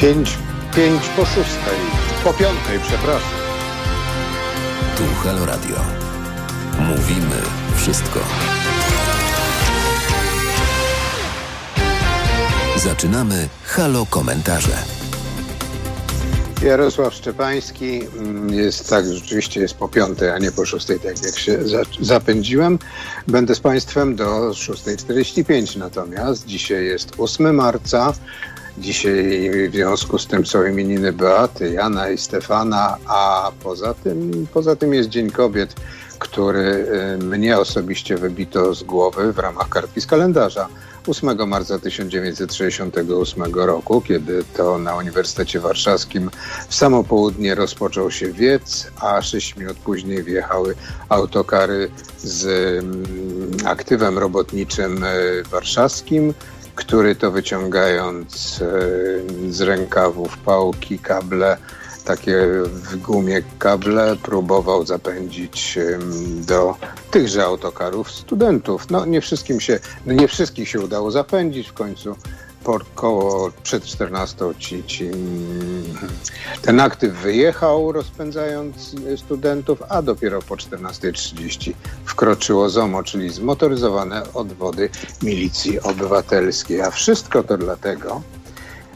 Pięć, pięć po szóstej. Po piątej, przepraszam. Tu Halo Radio. Mówimy wszystko. Zaczynamy Halo Komentarze. Jarosław Szczepański mm, jest tak, rzeczywiście jest po piątej, a nie po szóstej, tak jak się za, zapędziłem. Będę z Państwem do 6.45 natomiast. Dzisiaj jest 8 marca. Dzisiaj w związku z tym są imieniny Beaty, Jana i Stefana, a poza tym, poza tym jest Dzień Kobiet, który y, mnie osobiście wybito z głowy w ramach kartki z kalendarza. 8 marca 1968 roku, kiedy to na Uniwersytecie Warszawskim w samo południe rozpoczął się wiec, a 6 minut później wjechały autokary z mm, aktywem robotniczym y, warszawskim, który to wyciągając e, z rękawów pałki, kable, takie w gumie kable, próbował zapędzić do tychże autokarów studentów. No nie wszystkim się, no nie wszystkich się udało zapędzić w końcu koło przed 14 ci, ci, ten aktyw wyjechał, rozpędzając studentów, a dopiero po 14.30 wkroczyło ZOMO, czyli zmotoryzowane odwody milicji obywatelskiej. A wszystko to dlatego,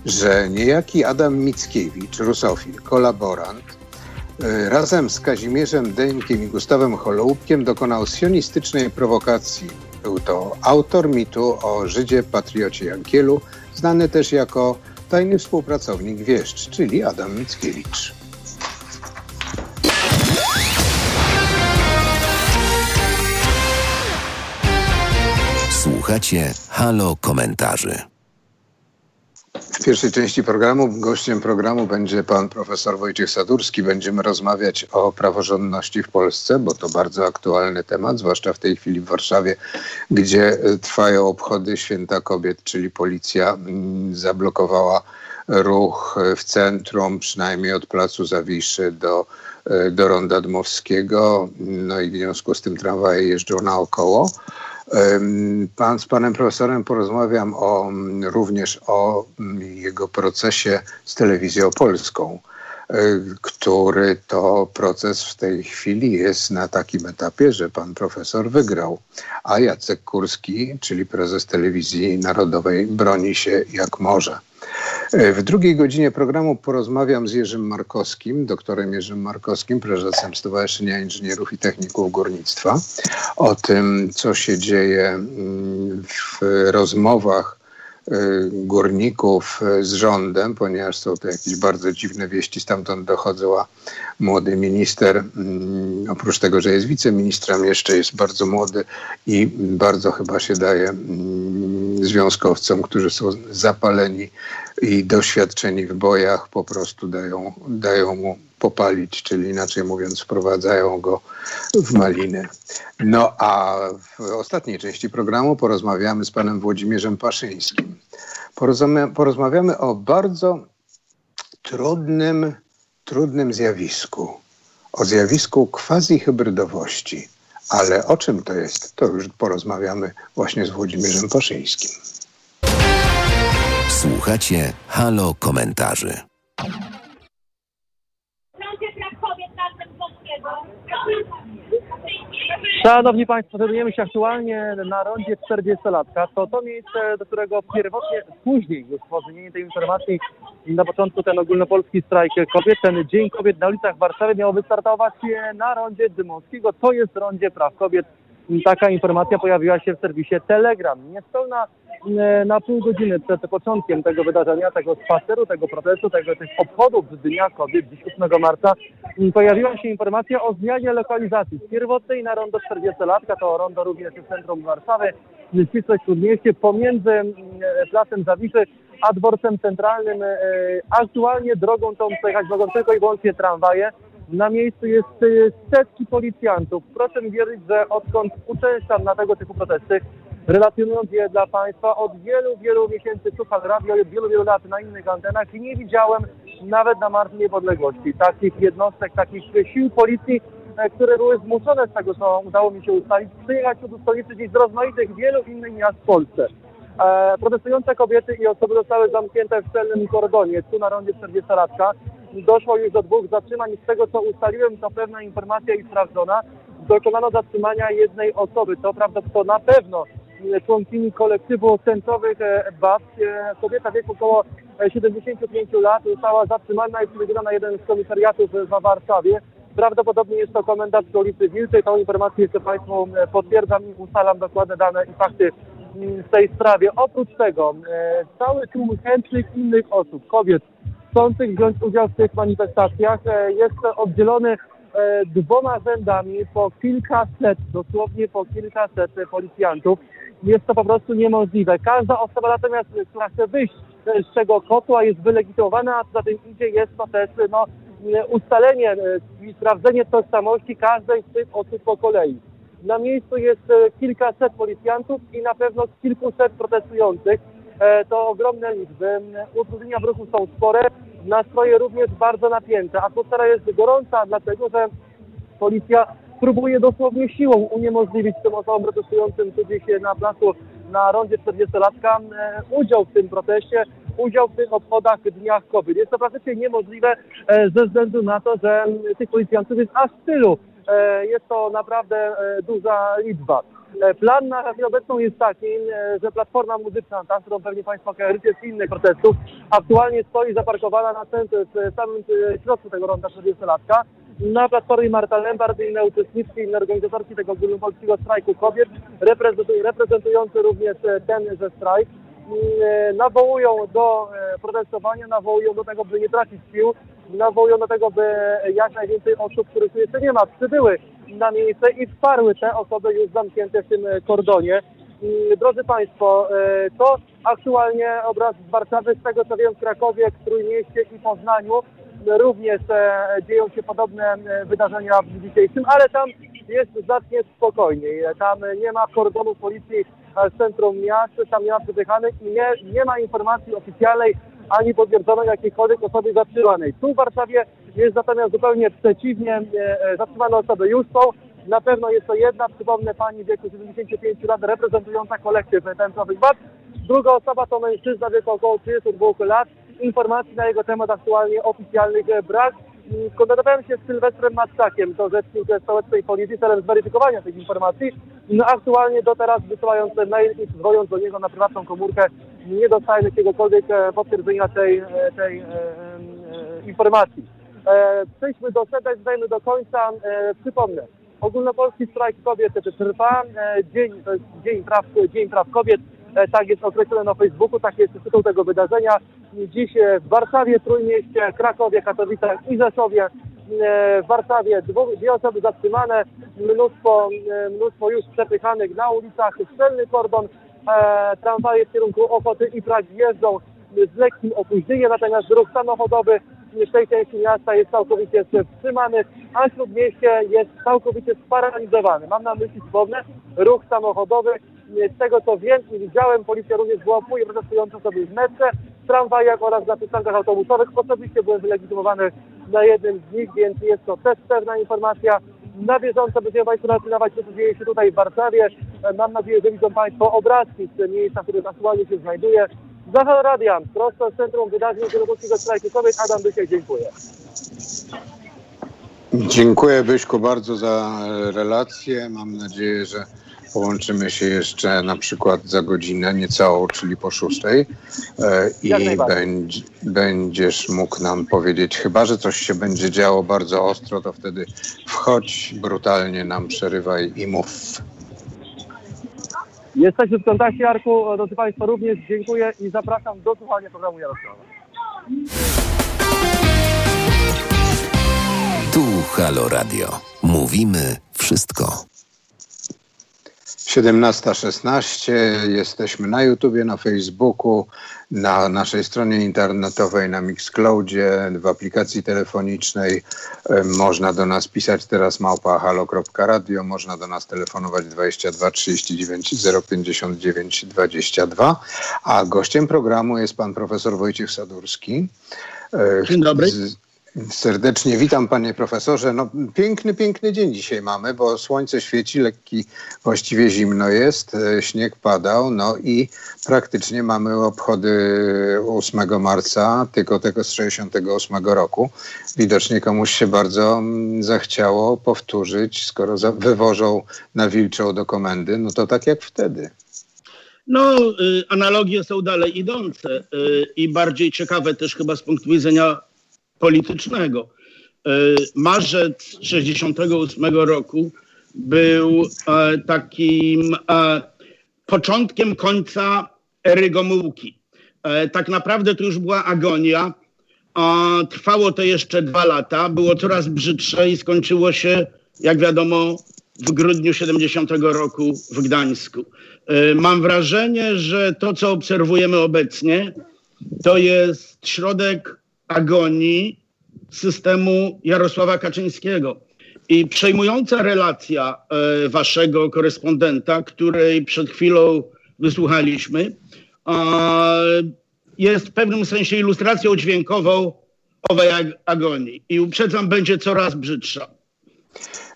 że niejaki Adam Mickiewicz, rusofil, kolaborant, y, razem z Kazimierzem Deńkiem i Gustawem Holoubkiem dokonał sionistycznej prowokacji. Był to autor mitu o Żydzie patriocie Jankielu, znany też jako tajny współpracownik wieszcz, czyli Adam Mickiewicz. Słuchacie Halo Komentarzy. W pierwszej części programu gościem programu będzie pan profesor Wojciech Sadurski. Będziemy rozmawiać o praworządności w Polsce, bo to bardzo aktualny temat, zwłaszcza w tej chwili w Warszawie, gdzie trwają obchody Święta Kobiet, czyli policja mm, zablokowała ruch w centrum, przynajmniej od Placu Zawiszy do, do Ronda Dmowskiego. No i w związku z tym tramwaje jeżdżą naokoło. Pan, z panem profesorem porozmawiam o, również o jego procesie z telewizją polską, e, który to proces w tej chwili jest na takim etapie, że pan profesor wygrał, a Jacek Kurski, czyli prezes telewizji narodowej, broni się jak może. W drugiej godzinie programu porozmawiam z Jerzym Markowskim, doktorem Jerzym Markowskim, prezesem Stowarzyszenia Inżynierów i Techników Górnictwa, o tym, co się dzieje mm, w rozmowach górników z rządem, ponieważ są to jakieś bardzo dziwne wieści. Stamtąd dochodzą, a młody minister, mm, oprócz tego, że jest wiceministrem, jeszcze jest bardzo młody i bardzo chyba się daje mm, związkowcom, którzy są zapaleni i doświadczeni w bojach po prostu dają, dają mu popalić, czyli inaczej mówiąc, wprowadzają go w maliny. No a w ostatniej części programu porozmawiamy z panem Włodzimierzem Paszyńskim. Porozmawiamy o bardzo trudnym, trudnym zjawisku. O zjawisku quasi-hybrydowości. Ale o czym to jest, to już porozmawiamy właśnie z Włodzimierzem Paszyńskim. Słuchacie Halo Komentarzy. Szanowni Państwo, znajdujemy się aktualnie na rondzie 40-latka. To to miejsce, do którego pierwotnie, później już po tej informacji na początku ten ogólnopolski strajk kobiet, ten Dzień Kobiet na ulicach Warszawy miał wystartować na rondzie Dymowskiego. To jest rondzie praw kobiet. Taka informacja pojawiła się w serwisie Telegram. Niespełna E, na pół godziny przed początkiem tego wydarzenia, tego spaceru, tego protestu, tego, tych obchodów Dnia Kobiet, dziś 8 marca, pojawiła się informacja o zmianie lokalizacji z pierwotnej na rondo 40-latka, to rondo również w centrum Warszawy, ścisłe śródmieście, pomiędzy Placem Zawiszy a dworcem centralnym. E, aktualnie drogą tą przejechać mogą tylko i wyłącznie tramwaje. Na miejscu jest setki policjantów. Proszę mi wierzyć, że odkąd uczęszczam na tego typu protesty, relacjonując je dla Państwa. Od wielu, wielu miesięcy słucham radio, od wielu, wielu lat na innych antenach i nie widziałem nawet na Marszu Niepodległości takich jednostek, takich sił policji, e, które były zmuszone z tego, co udało mi się ustalić, przyjechać tu do stolicy gdzieś z rozmaitych wielu innych miast w Polsce. E, protestujące kobiety i osoby zostały zamknięte w celnym kordonie, tu na rondzie 40-latka. Doszło już do dwóch zatrzymań. Z tego co ustaliłem, to pewna informacja i sprawdzona. Dokonano zatrzymania jednej osoby. To to na pewno członkini kolektywu tęczowych BAT. Kobieta w wieku około 75 lat została zatrzymana i przywieziona na jeden z komisariatów w Warszawie. Prawdopodobnie jest to komendant stolicy Wilczej. Tą informację jeszcze Państwu potwierdzam i ustalam dokładne dane i fakty w tej sprawie. Oprócz tego e, cały tłum chętnych innych osób, kobiet chcących wziąć udział w tych manifestacjach e, jest oddzielony e, dwoma rzędami po kilkaset, dosłownie po kilkaset policjantów. Jest to po prostu niemożliwe. Każda osoba natomiast, która chce wyjść z tego kotła jest wylegitymowana, a za tym idzie jest to też no, ustalenie i sprawdzenie tożsamości każdej z tych osób po kolei. Na miejscu jest e, kilkaset policjantów i na pewno kilkuset protestujących. E, to ogromne liczby. Utrudnienia w ruchu są spore, nastroje również bardzo napięte. Atmosfera jest gorąca, dlatego że policja próbuje dosłownie siłą uniemożliwić tym osobom protestującym tu gdzieś na placu na rondzie 40-latka e, udział w tym proteście, udział w tych obchodach Dniach Kobiet. Jest to praktycznie niemożliwe ze względu na to, że tych policjantów jest aż tylu. E, jest to naprawdę e, duża liczba. E, plan na chwilę obecną jest taki, że Platforma Muzyczna, ta, którą pewnie Państwo kojarzycie z innych protestów, aktualnie stoi zaparkowana na centrum, w samym środku tego ronda 40-latka. Na Platformie Marta Lempart i na uczestniczki i na organizatorki tego ogólnopolskiego strajku kobiet, reprezentujący również tenże strajk. E, nawołują do e, protestowania, nawołują do tego, by nie tracić sił, nawołują do tego, by jak najwięcej osób, których tu jeszcze nie ma, przybyły na miejsce i wsparły te osoby już zamknięte w tym kordonie. Drodzy Państwo, e, to aktualnie obraz z Warszawy, z tego co wiem w Krakowie, w Trójmieście i Poznaniu również dzieją się podobne wydarzenia w dzisiejszym, ale tam jest znacznie spokojniej. Tam nie ma kordonów policji w centrum miasta, tam nie ma przepychanych i nie, nie ma informacji oficjalnej ani potwierdzonej jakiejkolwiek osoby zatrzymanej. Tu w Warszawie jest natomiast zupełnie przeciwnie. E, e, zatrzymane osoby już. Na pewno jest to jedna, przypomnę pani w wieku 75 lat, reprezentująca kolektyw tęczowych BAT. Druga osoba to mężczyzna wieku około 32 lat. Informacji na jego temat aktualnie oficjalnych brak. Kontaktowałem się z Sylwestrem Matczakiem, to rzecznik stołecznej policji, celem zweryfikowania tych informacji. No aktualnie do teraz wysyłając mail i dzwoniąc do niego na prywatną komórkę, nie dostałem jakiegokolwiek e, potwierdzenia tej, e, tej e, informacji. Przejdźmy do sedek, zdajmy do końca. Przypomnę, ogólnopolski strajk kobiet trwa. Dzień, to jest Dzień Praw, Dzień Praw Kobiet. Tak jest określone na Facebooku, tak jest tytuł tego wydarzenia. Dziś w Warszawie, Trójmieście, Krakowie, Katowicach i Rzeszowie. W Warszawie dwie osoby zatrzymane, mnóstwo, mnóstwo już przepychanych na ulicach, szczelny kordon, tramwaje w kierunku Ochoty i Pragi jeżdżą z lekkim opóźnieniem, natomiast ruch samochodowy w tej części miasta jest całkowicie wstrzymany, a śródmieście jest całkowicie sparaliżowany. Mam na myśli wspomnę ruch samochodowy z tego co wiem i widziałem, policja również wyłapuje protestujące sobie w metrze, tramwajach oraz na przystankach autobusowych. Osobiście byłem wylegitymowany na jednym z nich, więc jest to też pewna informacja. Na będziemy Państwu relacjonować, co dzieje się tutaj w Warszawie. Mam nadzieję, że widzą Państwo obrazki z miejsca, w którym aktualnie się znajduje. Zachar Radian, prosto z Centrum Wydarzeń Wielopolskiego Strajku Kobiet. Adam Bysiek, dziękuję. Dziękuję Byśku bardzo za relację. Mam nadzieję, że Połączymy się jeszcze na przykład za godzinę niecałą, czyli po szóstej e, i będź, będziesz mógł nam powiedzieć, chyba że coś się będzie działo bardzo ostro, to wtedy wchodź, brutalnie nam przerywaj i mów. Jesteśmy w kontakcie, Arku. Drodzy Państwo, również dziękuję i zapraszam do słuchania programu Jarosława. Tu Halo Radio. Mówimy wszystko. 17.16. Jesteśmy na YouTubie, na Facebooku, na naszej stronie internetowej, na Mixcloudzie, w aplikacji telefonicznej. Można do nas pisać teraz małpa halo.radio, można do nas telefonować 22 39 059 22. A gościem programu jest pan profesor Wojciech Sadurski. Dzień dobry. Serdecznie witam panie profesorze. No, piękny, piękny dzień dzisiaj mamy, bo słońce świeci, lekki, właściwie zimno jest, e, śnieg padał, no i praktycznie mamy obchody 8 marca, tylko tego z 68 roku. Widocznie komuś się bardzo mm, zachciało powtórzyć, skoro wywożą na Wilczą do komendy, no to tak jak wtedy. No, y, analogie są dalej idące y, i bardziej ciekawe też chyba z punktu widzenia politycznego. E, marzec 68 roku był e, takim e, początkiem końca ery Gomułki. Tak naprawdę to już była agonia. Trwało to jeszcze dwa lata, było coraz brzydsze i skończyło się, jak wiadomo, w grudniu 70 roku w Gdańsku. Mam wrażenie, że to, co obserwujemy obecnie, to jest środek agonii systemu Jarosława Kaczyńskiego. I przejmująca relacja e, waszego korespondenta, której przed chwilą wysłuchaliśmy, jest w pewnym sensie ilustracją dźwiękową owej agonii. I uprzedzam, będzie coraz brzydsza.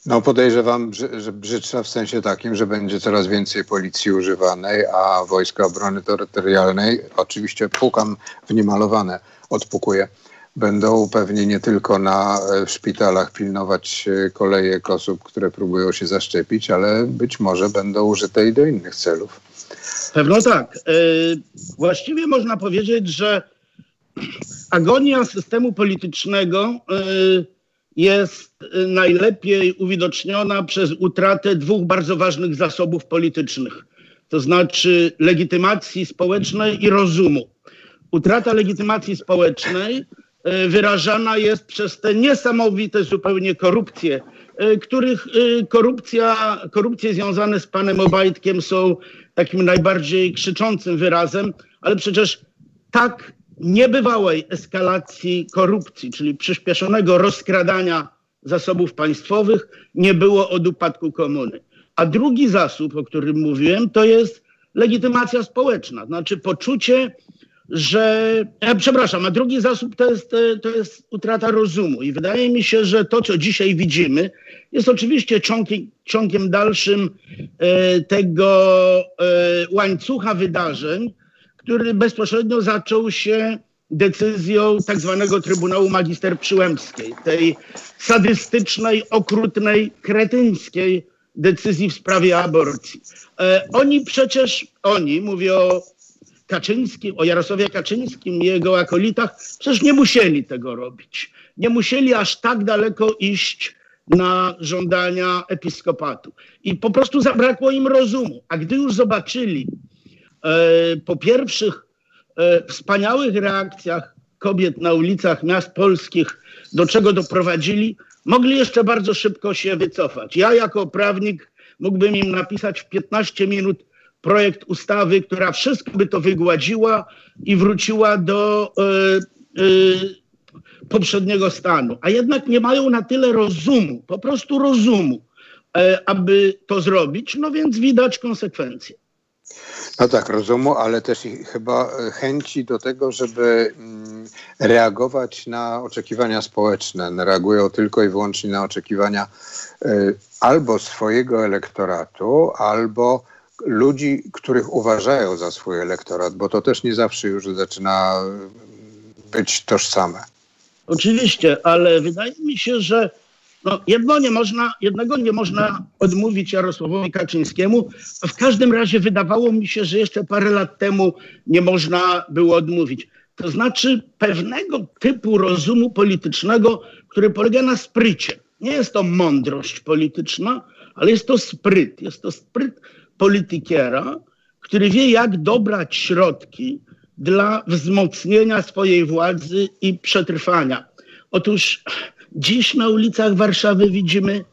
No podejrzewam, że brzydsza w sensie takim, że będzie coraz więcej policji używanej, a Wojska Obrony Terytorialnej, oczywiście pukam w niemalowane, odpukuje, będą pewnie nie tylko na w szpitalach pilnować e, kolejek osób, które próbują się zaszczepić, ale być może będą użyte i do innych celów. Pewno tak. E, właściwie można powiedzieć, że agonia systemu politycznego e, jest najlepiej uwidoczniona przez utratę dwóch bardzo ważnych zasobów politycznych, to znaczy legitymacji społecznej i rozumu. Utrata legitymacji społecznej E, wyrażana jest przez te niesamowite zupełnie korupcje, e, których e, korupcja, korupcje związane z panem Obajtkiem są takim najbardziej krzyczącym wyrazem, ale przecież tak niebywałej eskalacji korupcji, czyli przyspieszonego rozkradania zasobów państwowych nie było od upadku komuny. A drugi zasób, o którym mówiłem, to jest legitymacja społeczna, znaczy poczucie, że, ja przepraszam, a drugi zasób to jest, to jest utrata rozumu. I wydaje mi się, że to, co dzisiaj widzimy, jest oczywiście ciągiem, ciągiem dalszym e, tego e, łańcucha wydarzeń, który bezpośrednio zaczął się decyzją tak zwanego Trybunału Magister Przyłębskiej, tej sadystycznej, okrutnej, kretyńskiej decyzji w sprawie aborcji. E, oni przecież, oni, mówię o Kaczyńskim, o Jarosławie Kaczyńskim i jego akolitach, przecież nie musieli tego robić. Nie musieli aż tak daleko iść na żądania episkopatu. I po prostu zabrakło im rozumu. A gdy już zobaczyli e, po pierwszych e, wspaniałych reakcjach kobiet na ulicach miast polskich, do czego doprowadzili, mogli jeszcze bardzo szybko się wycofać. Ja jako prawnik mógłbym im napisać w 15 minut projekt ustawy, która wszystko by to wygładziła i wróciła do y, y, poprzedniego stanu. A jednak nie mają na tyle rozumu, po prostu rozumu, y, aby to zrobić, no więc widać konsekwencje. No tak, rozumu, ale też chyba chęci do tego, żeby mm, reagować na oczekiwania społeczne. Reagują tylko i wyłącznie na oczekiwania albo swojego elektoratu, albo ludzi, których uważają za swój elektorat, bo to też nie zawsze już zaczyna być tożsame. Oczywiście, ale wydaje mi się, że no, jedno nie można, jednego nie można odmówić Jarosławowi Kaczyńskiemu, w każdym razie wydawało mi się, że jeszcze parę lat temu nie można było odmówić. To znaczy pewnego typu rozumu politycznego, który polega na sprycie. Nie jest to mądrość polityczna, ale jest to spryt. Jest to spryt politykiera, który wie, jak dobrać środki dla wzmocnienia swojej władzy i przetrwania. Otóż dziś na ulicach Warszawy widzimy,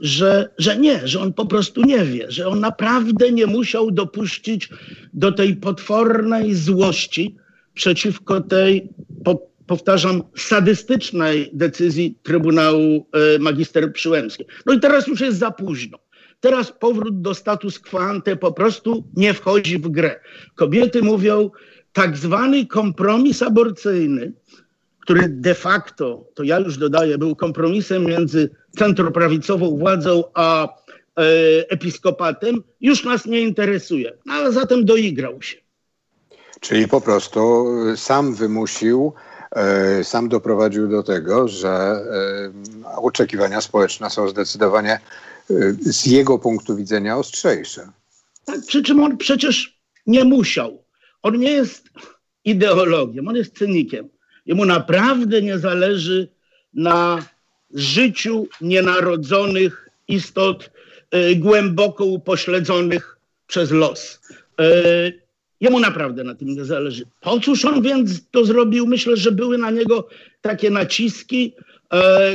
że, że nie, że on po prostu nie wie, że on naprawdę nie musiał dopuścić do tej potwornej złości przeciwko tej, po, powtarzam, sadystycznej decyzji Trybunału e, Magister Przyłębskiej. No i teraz już jest za późno. Teraz powrót do status quo ante po prostu nie wchodzi w grę. Kobiety mówią, tak zwany kompromis aborcyjny, który de facto, to ja już dodaję, był kompromisem między centroprawicową władzą a e, episkopatem, już nas nie interesuje. No, ale zatem doigrał się. Czyli po prostu sam wymusił, e, sam doprowadził do tego, że e, oczekiwania społeczne są zdecydowanie e, z jego punktu widzenia ostrzejsze. Tak, przy czym on przecież nie musiał. On nie jest ideologiem, on jest cynikiem. Jemu naprawdę nie zależy na życiu nienarodzonych istot y, głęboko upośledzonych przez los. Y, jemu naprawdę na tym nie zależy. Po cóż on więc to zrobił? Myślę, że były na niego takie naciski, y,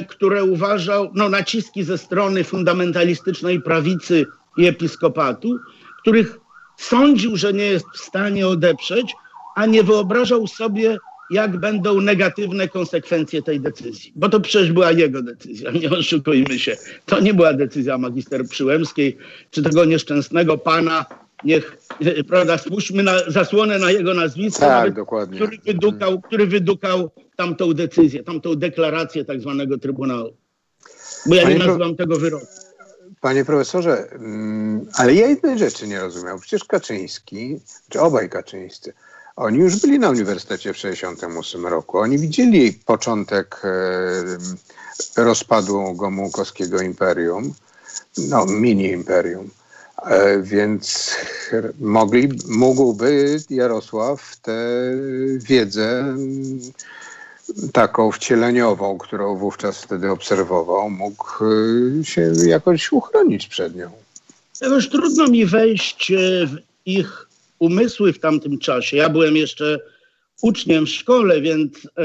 które uważał, no naciski ze strony fundamentalistycznej prawicy i episkopatu, których sądził, że nie jest w stanie odeprzeć, a nie wyobrażał sobie, jak będą negatywne konsekwencje tej decyzji. Bo to przecież była jego decyzja, nie oszukujmy się. To nie była decyzja magister Przyłębskiej, czy tego nieszczęsnego pana, niech, prawda, spójrzmy na zasłonę na jego nazwisko, tak, nawet, dokładnie. Który, wydukał, który wydukał tamtą decyzję, tamtą deklarację tak zwanego Trybunału. Bo ja Panie nie nazywam tego wyroku. Panie profesorze, mm, ale ja jednej rzeczy nie rozumiał. Przecież Kaczyński, czy obaj Kaczyńscy, oni już byli na uniwersytecie w 1968 roku. Oni widzieli początek e, rozpadu Gomułkowskiego imperium, no mini imperium. E, więc mogli, mógłby Jarosław tę wiedzę taką wcieleniową, którą wówczas wtedy obserwował, mógł y, się jakoś uchronić przed nią. Jakoś trudno mi wejść e, w ich umysły w tamtym czasie. Ja byłem jeszcze uczniem w szkole, więc e,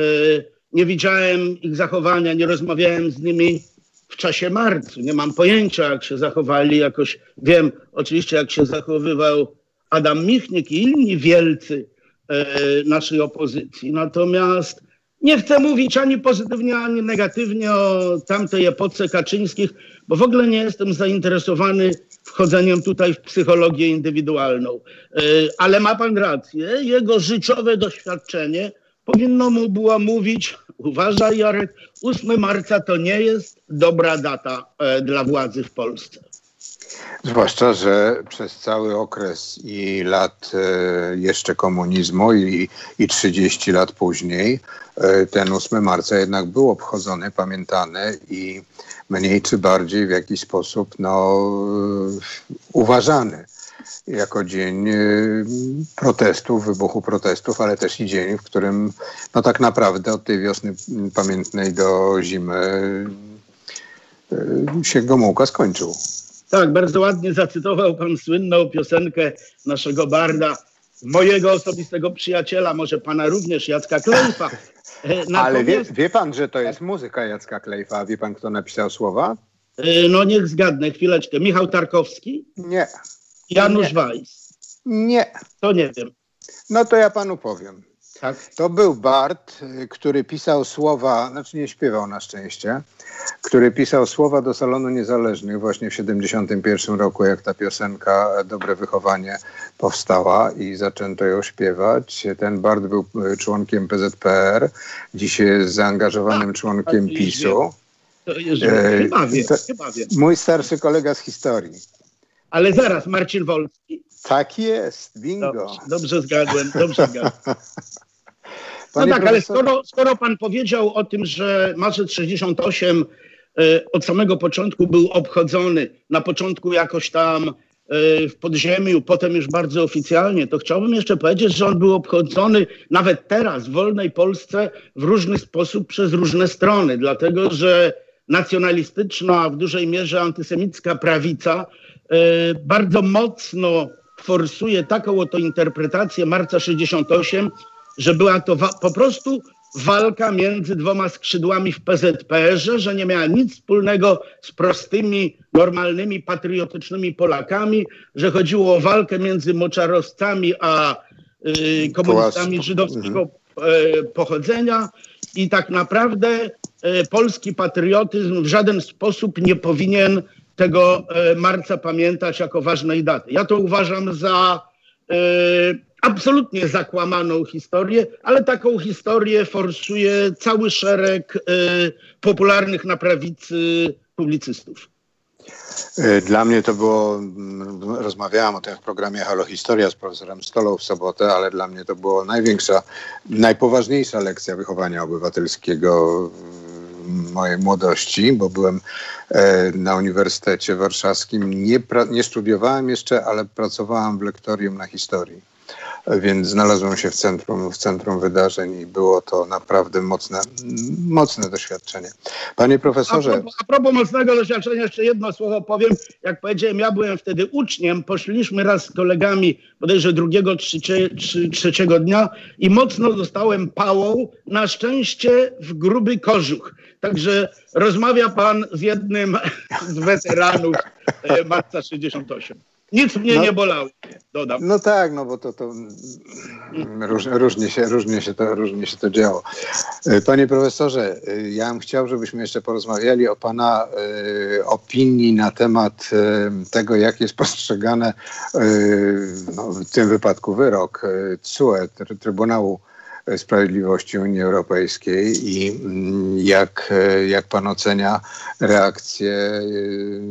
nie widziałem ich zachowania, nie rozmawiałem z nimi w czasie marcu. Nie mam pojęcia, jak się zachowali. Jakoś wiem oczywiście, jak się zachowywał Adam Michnik i inni wielcy e, naszej opozycji. Natomiast nie chcę mówić ani pozytywnie, ani negatywnie o tamtej epoce Kaczyńskich, bo w ogóle nie jestem zainteresowany wchodzeniem tutaj w psychologię indywidualną. E, Ale ma pan rację, jego życiowe doświadczenie powinno mu było mówić, uważaj Jarek, 8 marca to nie jest dobra data e, dla władzy w Polsce. Zwłaszcza, że przez cały okres i lat e, jeszcze komunizmu i, i 30 lat później e, ten 8 marca jednak był obchodzony, pamiętany i mniej czy bardziej w jakiś sposób no, uważany jako dzień e, protestów, wybuchu protestów, ale też i dzień, w którym no tak naprawdę od tej wiosny pamiętnej do zimy e, się Gomułka skończył. Tak, bardzo ładnie zacytował pan słynną piosenkę naszego barda, mojego osobistego przyjaciela, może pana również, Jacka Klejfa. E, Ale wie, Natomiast, wie pan, że to jest muzyka Jacka Klejfa? A wie pan, kto napisał słowa? e, no niech zgadnę, chwileczkę, Michał Tarkowski, Nie. Janusz. Weiss. Nie. To nie wiem. No to ja panu powiem. Tak. To był Bart, y, który pisał słowa, znaczy nie śpiewał na szczęście, który pisał słowa do Salonu Niezależnych właśnie w 71 roku, jak ta piosenka Dobre Wychowanie powstała i zaczęto ją śpiewać. Ten Bart był y, członkiem PZPR, dziś jest zaangażowanym członkiem tak, już PiSu. To jest, E, chyba wiem, chyba wiem. Mój starszy kolega z historii. Ale zaraz, Marcin Wolski. Tak jest, bingo. Dobrze, dobrze zgadłem, dobrze zgadłem. No tak, ale skoro, skoro pan powiedział o tym, że marzec 68 e, od samego początku był obchodzony, na początku jakoś tam e, w podziemiu, potem już bardzo oficjalnie, to chciałbym jeszcze powiedzieć, że on był obchodzony nawet teraz w wolnej Polsce w różny sposób przez różne strony, dlatego że nacjonalistyczna, a w dużej mierze antysemicka prawica bardzo mocno forsuje taką oto interpretację marca 68, że była to po prostu walka między dwoma skrzydłami w PZPR-ze, że nie miała nic wspólnego z prostymi, normalnymi, patriotycznymi Polakami, że chodziło o walkę między moczarowcami a y, komunistami żydowskiego e, pochodzenia. I tak naprawdę e, polski patriotyzm w żaden sposób nie powinien tego e, marca pamiętać jako ważnej daty. Ja to uważam za e, absolutnie zakłamaną historię, ale taką historię forsuje cały szereg popularnych na prawicy publicystów. E, dla mnie to było, mm, rozmawiałam o tym w programie Halo Historia z profesorem Stolą w sobotę, ale dla mnie to była największa, najpoważniejsza lekcja wychowania obywatelskiego mojej młodości, bo byłem e, na Uniwersytecie Warszawskim. Nie, nie studiowałem jeszcze, ale pracowałem w lektorium na historii więc znalazłem się w centrum, w centrum wydarzeń i było to naprawdę mocne, mocne doświadczenie. Panie profesorze. A propos, a propos mocnego doświadczenia, jeszcze jedno słowo powiem. Jak powiedziałem, ja byłem wtedy uczniem, poszliśmy raz z kolegami bodajże drugiego, trzecie, trzeciego dnia i mocno dostałem pałą, na szczęście w gruby kożuch. Także rozmawia pan z jednym z weteranów e, Marca 68. Nic mnie no, nie bolało, dodam. No tak, no bo to, to róż, różnie, się, różnie, się to, różnie się to działo. E, panie profesorze, e, ja bym chciał, żebyśmy jeszcze porozmawiali o pana y, opinii na temat y, tego, jak jest postrzegane y, no, w tym wypadku wyrok CUE, Trybunału Sprawiedliwości Unii Europejskiej i mm, jak, jak pan ocenia reakcje,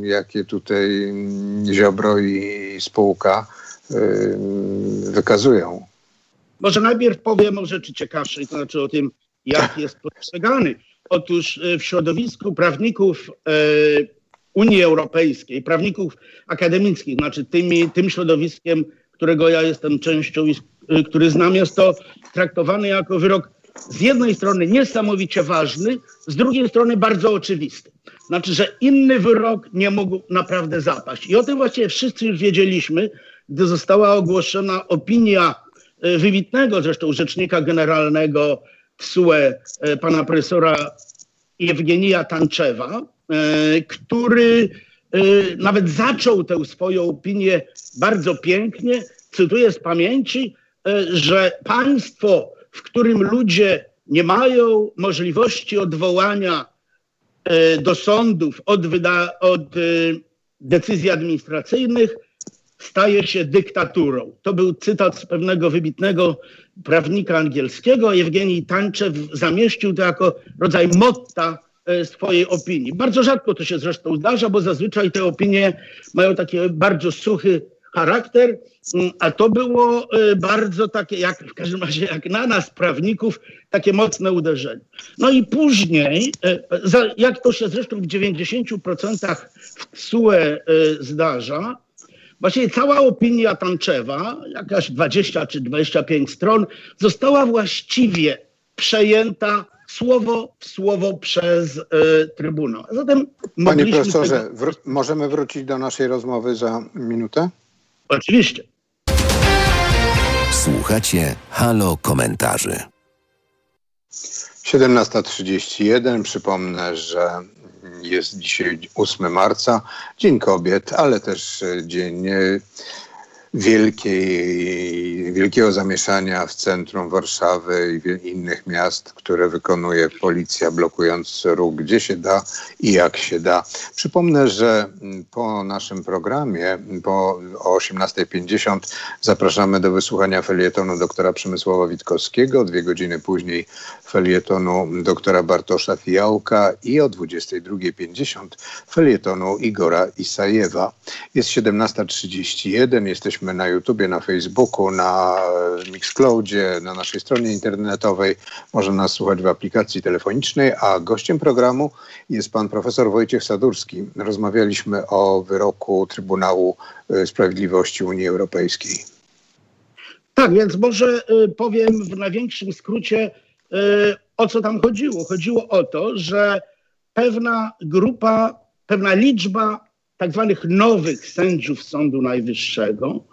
jakie tutaj mm, Ziobro i spółka y, wykazują? Może najpierw powiem o rzeczy ciekawszej, to znaczy o tym, jak jest postrzegany. Otóż w środowisku prawników Unii Europejskiej, prawników akademickich, znaczy tymi, tym środowiskiem, którego ja jestem częścią i który znam, jest to traktowany jako wyrok z jednej strony niesamowicie ważny, z drugiej strony bardzo oczywisty. Znaczy, że inny wyrok nie mógł naprawdę zapaść. I o tym właściwie wszyscy już wiedzieliśmy, gdy została ogłoszona opinia y, wybitnego zresztą rzecznika generalnego TSUE, y, pana profesora Jewgenija Tanczewa, który nawet zaczął tę swoją opinię bardzo pięknie, cytuję z pamięci, E, że państwo, w którym ludzie nie mają możliwości odwołania e, do sądów od, wyda- od e, decyzji administracyjnych, staje się dyktaturą. To był cytat z pewnego wybitnego prawnika angielskiego. Jewgenij Tanczew zamieścił to jako rodzaj motta swojej opinii. Bardzo rzadko to się zresztą zdarza, bo zazwyczaj te opinie mają taki bardzo suchy charakter, mm, a to było y, bardzo takie, jak w każdym razie jak na nas, prawników, takie mocne uderzenie. No i później, y, jak to się zresztą w 90% w SUE y, zdarza, Właściwie cała opinia Tanczewa, jakaś 20 czy 25 stron, została właściwie przejęta słowo w słowo przez y, Trybunał. Zatem Panie profesorze, tego... wró- możemy wrócić do naszej rozmowy za minutę? Oczywiście. Słuchacie Halo Komentarzy. 17.31. Przypomnę, że jest dzisiaj 8 marca, Dzień Kobiet, ale też Dzień wielkiej, wielkiego zamieszania w centrum Warszawy i innych miast, które wykonuje policja, blokując ruch gdzie się da i jak się da. Przypomnę, że po naszym programie po, o 18.50 zapraszamy do wysłuchania felietonu doktora Przemysława Witkowskiego, dwie godziny później felietonu doktora Bartosza Fijałka i o 22.50 felietonu Igora Isajewa. Jest 17.31, jesteśmy jesteśmy na YouTubie, na Facebooku, na Mixcloudzie, na naszej stronie internetowej. Można nas słuchać w aplikacji telefonicznej, a gościem programu jest pan profesor Wojciech Sadurski. Rozmawialiśmy o wyroku Trybunału y, Sprawiedliwości Unii Europejskiej. Tak, więc może y, powiem w największym skrócie, o co tam chodziło. Chodziło o to, że pewna grupa, pewna liczba tak zwanych nowych sędziów Sądu Najwyższego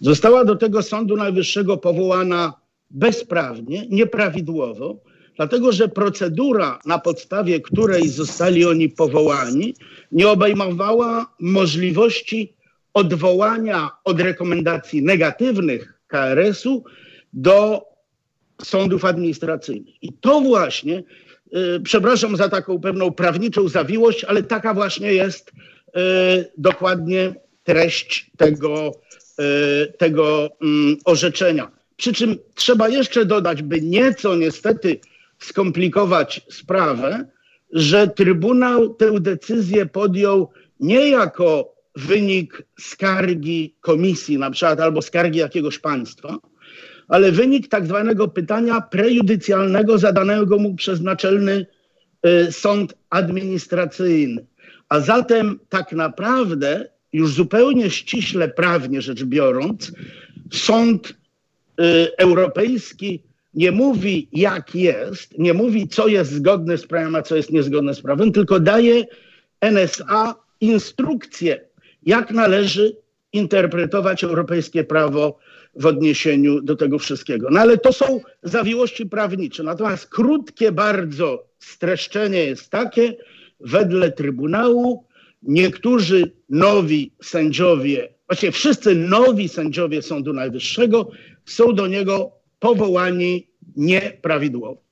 została do tego Sądu Najwyższego powołana bezprawnie, nieprawidłowo, dlatego że procedura, na podstawie której zostali oni powołani, nie obejmowała możliwości odwołania od rekomendacji negatywnych KRS-u do sądów administracyjnych. I to właśnie, yy, przepraszam za taką pewną prawniczą zawiłość, ale taka właśnie jest dokładnie treść tego, e, tego mm, orzeczenia. Przy czym trzeba jeszcze dodać, by nieco niestety skomplikować sprawę, że Trybunał tę decyzję podjął nie jako wynik skargi komisji na przykład albo skargi jakiegoś państwa, ale wynik tak zwanego pytania prejudycjalnego zadanego mu przez naczelny y, sąd administracyjny. A zatem tak naprawdę już zupełnie ściśle prawnie rzecz biorąc, sąd y, europejski nie mówi jak jest, nie mówi co jest zgodne z prawem, a co jest niezgodne z prawem, tylko daje NSA instrukcje, jak należy interpretować europejskie prawo w odniesieniu do tego wszystkiego. No ale to są zawiłości prawnicze. Natomiast krótkie bardzo streszczenie jest takie, wedle Trybunału niektórzy nowi sędziowie, właściwie wszyscy nowi sędziowie Sądu Najwyższego są do niego powołani nieprawidłowo.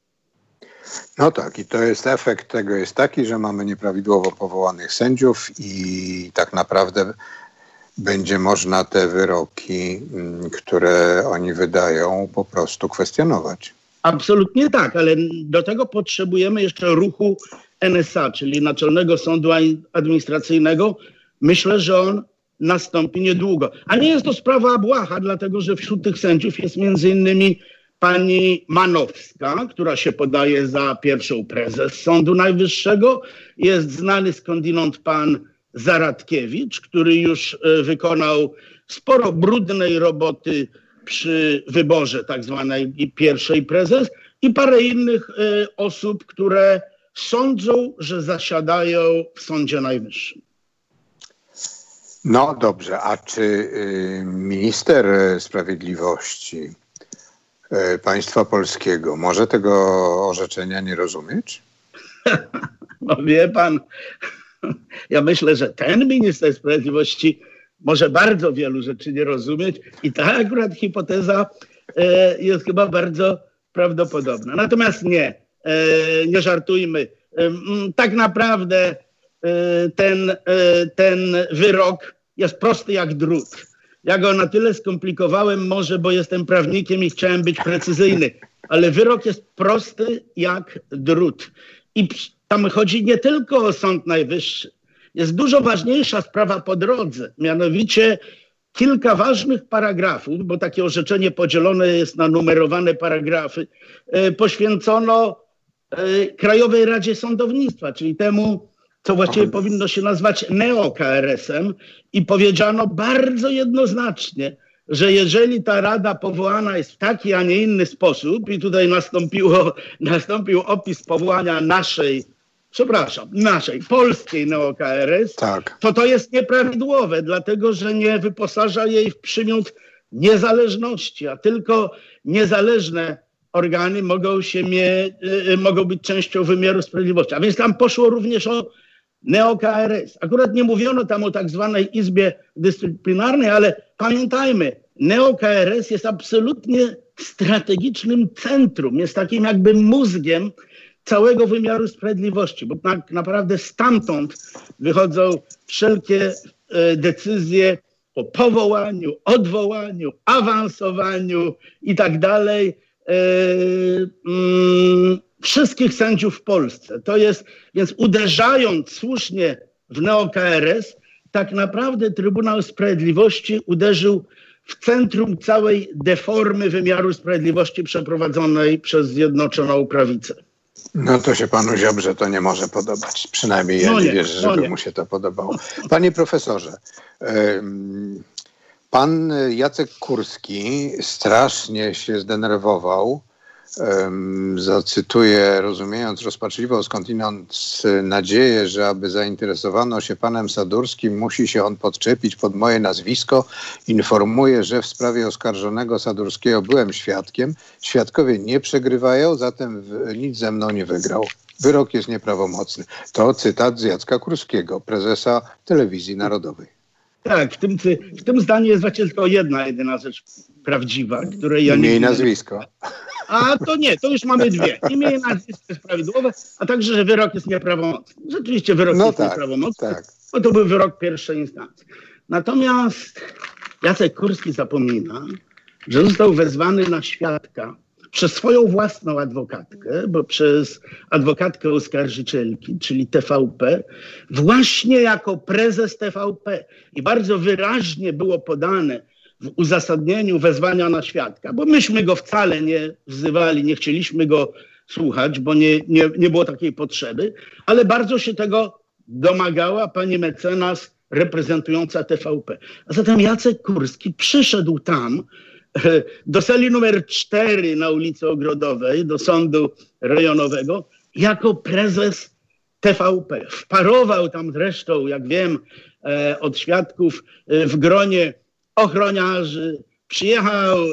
No tak, i to jest efekt tego jest taki, że mamy nieprawidłowo powołanych sędziów i tak naprawdę będzie można te wyroki, mm, które oni wydają, po prostu kwestionować. Absolutnie tak, ale do tego potrzebujemy jeszcze ruchu NSA, czyli Naczelnego Sądu Administracyjnego. Myślę, że on nastąpi niedługo. A nie jest to sprawa błaha, dlatego że wśród tych sędziów jest między innymi pani Manowska, która się podaje za pierwszą prezes Sądu Najwyższego. Jest znany skądinąd pan Zaradkiewicz, który już e, wykonał sporo brudnej roboty przy wyborze tak zwanej pierwszej prezes i parę innych e, osób, które sądzą, że zasiadają w Sądzie Najwyższym. No dobrze, a czy y, minister sprawiedliwości y, państwa polskiego może tego orzeczenia nie rozumieć? No wie pan, ja myślę, że ten minister sprawiedliwości może bardzo wielu rzeczy nie rozumieć i ta akurat hipoteza jest chyba bardzo prawdopodobna. Natomiast nie, nie żartujmy. E, tak naprawdę ten, ten wyrok jest prosty jak drut. Ja go na tyle skomplikowałem może, bo jestem prawnikiem i chciałem być precyzyjny, ale wyrok jest prosty jak drut. I tam chodzi nie tylko o Sąd Najwyższy. Jest dużo ważniejsza sprawa po drodze, mianowicie kilka ważnych paragrafów, bo takie orzeczenie podzielone jest na numerowane paragrafy, e, poświęcono e, Krajowej Radzie Sądownictwa, czyli temu, co właściwie powinno się nazwać neo-KRS-em i powiedziano bardzo jednoznacznie, że jeżeli ta rada powołana jest w taki, a nie inny sposób i tutaj nastąpiło, nastąpił opis powołania naszej przepraszam, naszej polskiej neo-KRS, tak. to to jest nieprawidłowe, dlatego że nie wyposaża jej w przymiot niezależności, a tylko niezależne organy mogą, się mie, y, y, mogą być częścią wymiaru sprawiedliwości. A więc tam poszło również o neo-KRS. Akurat nie mówiono tam o tak zwanej Izbie Dyscyplinarnej, ale pamiętajmy, neo-KRS jest absolutnie strategicznym centrum, jest takim jakby mózgiem całego wymiaru sprawiedliwości, bo tak naprawdę stamtąd wychodzą wszelkie e, decyzje o powołaniu, odwołaniu, awansowaniu i tak dalej e, wszystkich sędziów w Polsce. To jest, więc uderzając słusznie w neo-KRS, tak naprawdę Trybunał Sprawiedliwości uderzył w centrum całej deformy wymiaru sprawiedliwości przeprowadzonej przez Zjednoczoną Prawicę. No to się panu Ziobrze to nie może podobać. Przynajmniej ja no nie, nie wierzę, no żeby nie. mu się to podobało. Panie profesorze, pan Jacek Kurski strasznie się zdenerwował zacytuję, rozumiejąc rozpaczliwą skądinąd nadzieję, że aby zainteresowano się panem Sadurskim, musi się on podczepić pod moje nazwisko. Informuję, że w sprawie oskarżonego Sadurskiego byłem świadkiem. Świadkowie nie przegrywają, zatem nic ze mną nie wygrał. Wyrok jest nieprawomocny. To cytat z Jacka Kurskiego, prezesa Telewizji Narodowej. Tak, w tym, w tym zdaniu jest właśnie tylko jedna, jedyna rzecz prawdziwa, której ja nie... Imię i nazwisko. A to nie, to już mamy dwie. Imię i nazwisko jest prawidłowe, a także, że wyrok jest nieprawomocny. Rzeczywiście wyrok no jest tak, nieprawomocny, tak. bo to był wyrok pierwszej instancji. Natomiast Jacek Kurski zapomina, że został wezwany na świadka przez swoją własną adwokatkę, bo przez adwokatkę oskarżycielki, czyli TVP, właśnie jako prezes TVP. I bardzo wyraźnie było podane w uzasadnieniu wezwania na świadka, bo myśmy go wcale nie wzywali, nie chcieliśmy go słuchać, bo nie, nie, nie było takiej potrzeby, ale bardzo się tego domagała pani mecenas reprezentująca TVP. A zatem Jacek Kurski przyszedł tam do sali numer 4 na ulicy Ogrodowej, do sądu rejonowego, jako prezes TVP. Wparował tam zresztą, jak wiem, e, od świadków e, w gronie ochroniarzy, przyjechał e,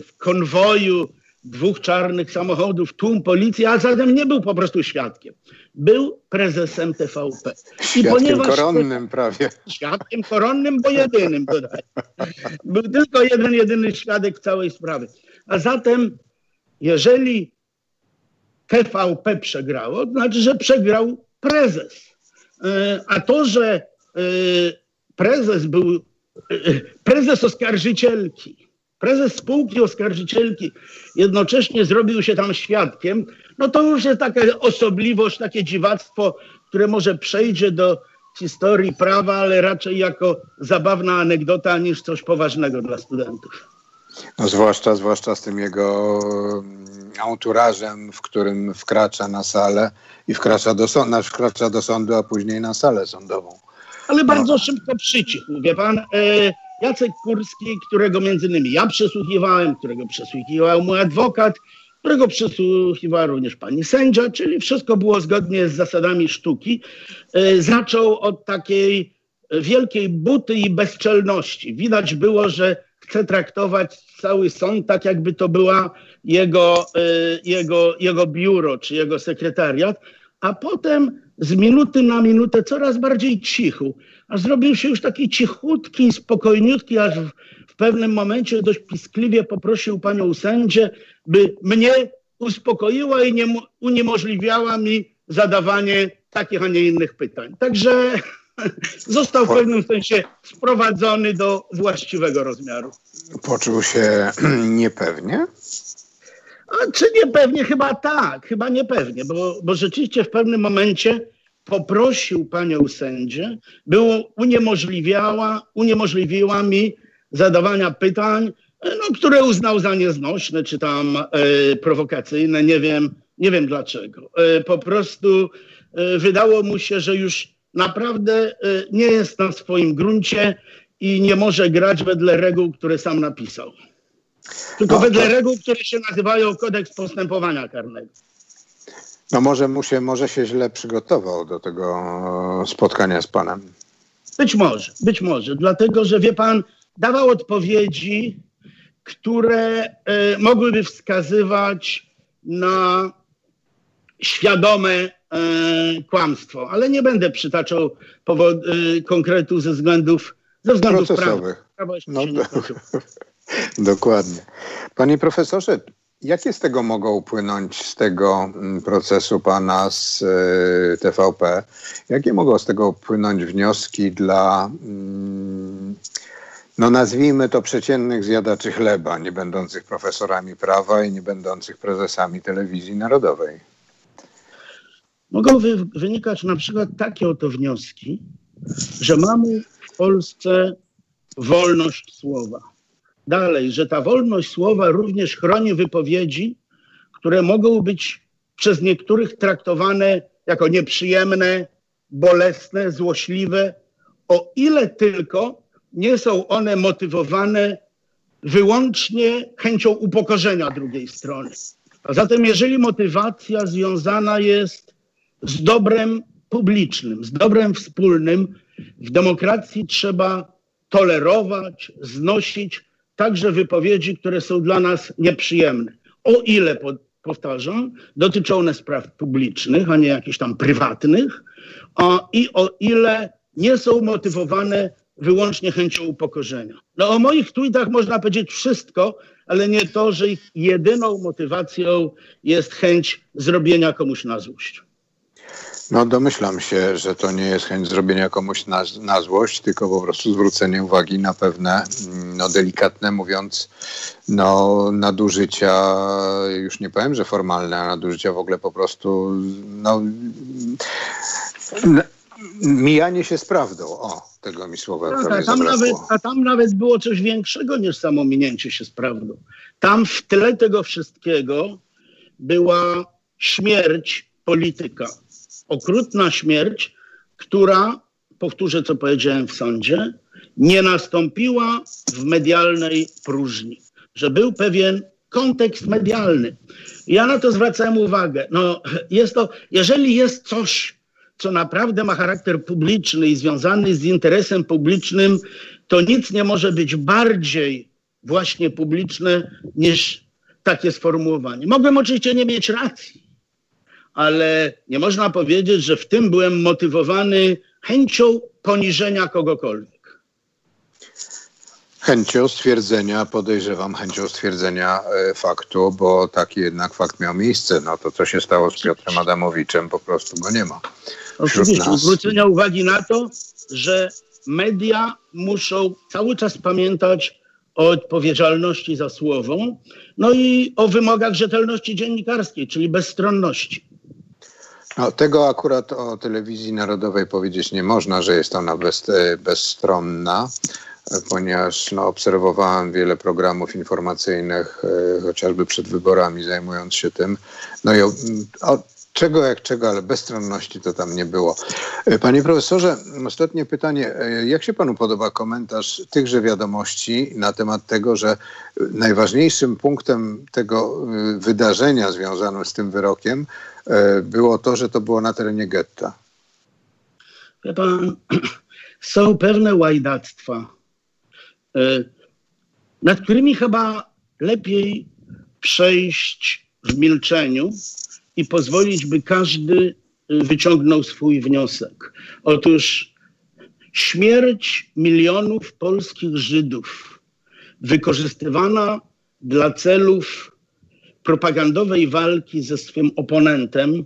w konwoju dwóch czarnych samochodów, tłum policji, a zatem nie był po prostu świadkiem. Był prezesem TVP. I świadkiem ponieważ koronnym prawie. Świadkiem koronnym, bo jedynym dodaj. Był tylko jeden, jedyny świadek całej sprawy. A zatem, jeżeli TVP przegrało, to znaczy, że przegrał prezes. E, a to, że e, prezes był, e, prezes oskarżycielki, prezes spółki oskarżycielki jednocześnie zrobił się tam świadkiem, no to już jest taka osobliwość, takie dziwactwo, które może przejdzie do historii prawa, ale raczej jako zabawna anegdota niż coś poważnego dla studentów. No zwłaszcza, zwłaszcza z tym jego autorażem, w którym wkracza na salę i wkracza do, sądu, wkracza do sądu, a później na salę sądową. Ale bardzo no. szybko przycichł, wie pan. E, Jacek Kurski, którego między innymi ja przesłuchiwałem, którego przesłuchiwał mój adwokat, którego przesłuchiwała również pani sędzia, czyli wszystko było zgodnie z zasadami sztuki, e, zaczął od takiej wielkiej buty i bezczelności. Widać było, że chce traktować cały sąd tak, jakby to była jego, e, jego, jego biuro czy jego sekretariat, a potem z minuty na minutę coraz bardziej cichu a zrobił się już taki cichutki, spokojniutki, aż pewnym momencie dość piskliwie poprosił panią sędzię, by mnie uspokoiła i nie, uniemożliwiała mi zadawanie takich, a nie innych pytań. Także został w pewnym sensie sprowadzony do właściwego rozmiaru. Poczuł się niepewnie? A czy niepewnie? Chyba tak, chyba niepewnie, bo, bo rzeczywiście w pewnym momencie poprosił panią sędzię, było uniemożliwiała, uniemożliwiła mi zadawania pytań, no, które uznał za nieznośne, czy tam e, prowokacyjne, nie wiem, nie wiem dlaczego. E, po prostu e, wydało mu się, że już naprawdę e, nie jest na swoim gruncie i nie może grać wedle reguł, które sam napisał. Tylko no, wedle to... reguł, które się nazywają kodeks postępowania karnego. No może, mu się, może się źle przygotował do tego spotkania z panem. Być może, być może. Dlatego, że wie pan, dawał odpowiedzi, które y, mogłyby wskazywać na świadome y, kłamstwo. Ale nie będę przytaczał y, konkretu ze względów, ze względów procesowych. Prawa. No, do, dokładnie. Panie profesorze, Jakie z tego mogą płynąć, z tego mm, procesu pana z y, TVP? Jakie mogą z tego płynąć wnioski dla, mm, no nazwijmy to przeciętnych zjadaczy chleba, nie będących profesorami prawa i nie będących prezesami telewizji narodowej? Mogą wy wynikać na przykład takie oto wnioski, że mamy w Polsce wolność słowa dalej, że ta wolność słowa również chroni wypowiedzi, które mogą być przez niektórych traktowane jako nieprzyjemne, bolesne, złośliwe, o ile tylko nie są one motywowane wyłącznie chęcią upokorzenia drugiej strony. A zatem, jeżeli motywacja związana jest z dobrem publicznym, z dobrem wspólnym, w demokracji trzeba tolerować, znosić także wypowiedzi, które są dla nas nieprzyjemne. O ile, powtarzam, dotyczą one spraw publicznych, a nie jakichś tam prywatnych, a, i o ile nie są motywowane wyłącznie chęcią upokorzenia. No o moich tweetach można powiedzieć wszystko, ale nie to, że ich jedyną motywacją jest chęć zrobienia komuś na złość. No domyślam się, że to nie jest chęć zrobienia komuś na, na złość, tylko po prostu zwrócenie uwagi na pewne, mm, no delikatne mówiąc, no nadużycia, już nie powiem, że formalne, a nadużycia w ogóle po prostu, no mijanie się z prawdą. O, tego mi słowa tak, a, tam nawet, a tam nawet było coś większego niż samo minięcie się z prawdą. Tam w tle tego wszystkiego była śmierć polityka. Okrutna śmierć, która, powtórzę co powiedziałem w sądzie, nie nastąpiła w medialnej próżni. Że był pewien kontekst medialny. Ja na to zwracałem uwagę. No, jest to, jeżeli jest coś, co naprawdę ma charakter publiczny i związany z interesem publicznym, to nic nie może być bardziej właśnie publiczne niż takie sformułowanie. Mogłem oczywiście nie mieć racji, ale nie można powiedzieć, że w tym byłem motywowany chęcią poniżenia kogokolwiek. Chęcią stwierdzenia, podejrzewam, chęcią stwierdzenia e, faktu, bo taki jednak fakt miał miejsce. No to co się stało z Piotrem Adamowiczem, po prostu go nie ma. Oczywiście, zwrócenia uwagi na to, że media muszą cały czas pamiętać o odpowiedzialności za słowo, no i o wymogach rzetelności dziennikarskiej, czyli bezstronności. No, tego akurat o telewizji narodowej powiedzieć nie można, że jest ona bez, e, bezstronna, ponieważ no, obserwowałem wiele programów informacyjnych, e, chociażby przed wyborami zajmując się tym. No i o, czego jak czego, ale bezstronności to tam nie było. E, panie profesorze, ostatnie pytanie. E, jak się panu podoba komentarz tychże wiadomości na temat tego, że najważniejszym punktem tego wydarzenia związanym z tym wyrokiem było to, że to było na terenie getta? Wie pan, są pewne łajdactwa, nad którymi chyba lepiej przejść w milczeniu, i pozwolić, by każdy y, wyciągnął swój wniosek. Otóż śmierć milionów polskich Żydów wykorzystywana dla celów propagandowej walki ze swym oponentem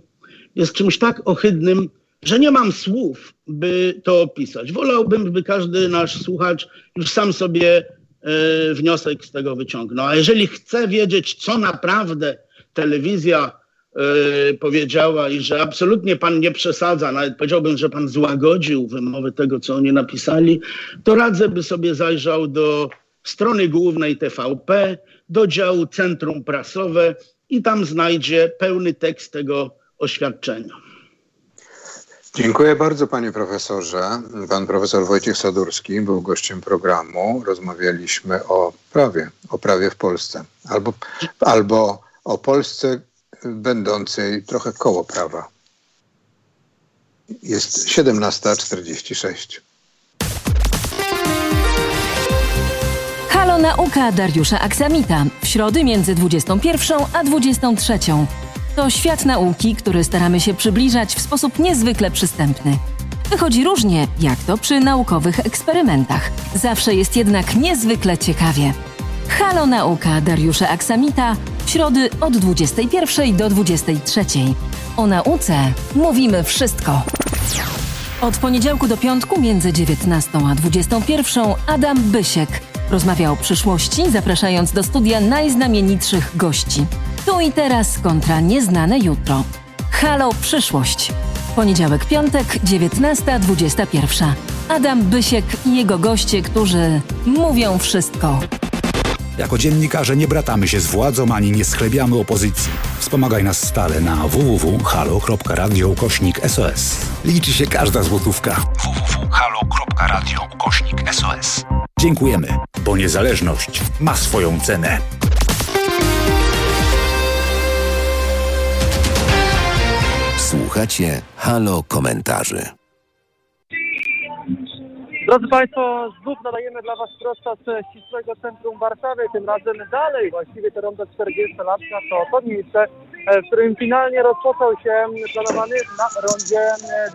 jest czymś tak ohydnym, że nie mam słów, by to opisać. Wolałbym, by każdy nasz słuchacz już sam sobie e, wniosek z tego wyciągnął. A jeżeli chce wiedzieć, co naprawdę telewizja yy, powiedziała i że absolutnie pan nie przesadza, nawet powiedziałbym, że pan złagodził wymowę tego, co oni napisali, to radzę, by sobie zajrzał do strony głównej TVP, do działu Centrum Prasowe i tam znajdzie pełny tekst tego oświadczenia. Dziękuję bardzo panie profesorze. Pan profesor Wojciech Sadurski był gościem programu. Rozmawialiśmy o prawie, o prawie w Polsce. Albo, albo o Polsce, będącej trochę koło prawa. Jest 17.46. Halo Nauka Dariusza Aksamita. W środę między 21 a 23. To świat nauki, który staramy się przybliżać w sposób niezwykle przystępny. Wychodzi różnie, jak to przy naukowych eksperymentach. Zawsze jest jednak niezwykle ciekawie. Halo Nauka Dariusza Aksamita środy od 21 do 23. O nauce mówimy wszystko. Od poniedziałku do piątku między 19 a 21 Adam Bysiek rozmawiał o przyszłości, zapraszając do studia najznamienitszych gości. Tu i teraz kontra nieznane jutro. Halo Przyszłość. Poniedziałek, piątek, 19.21. Adam Bysiek i jego goście, którzy mówią wszystko. Jako dziennikarze nie bratamy się z władzą ani nie schlebiamy opozycji. Wspomagaj nas stale na www.halo.radio ukośnik SOS. Liczy się każda złotówka. www.halo.radio ukośnik SOS. Dziękujemy, bo niezależność ma swoją cenę. Słuchacie Halo Komentarzy. Drodzy Państwo, znów nadajemy dla Was prosto z ścisłego centrum Warszawy, tym razem dalej, właściwie to ronda 40-latka, to to miejsce, e, w którym finalnie rozpoczął się planowany na rondzie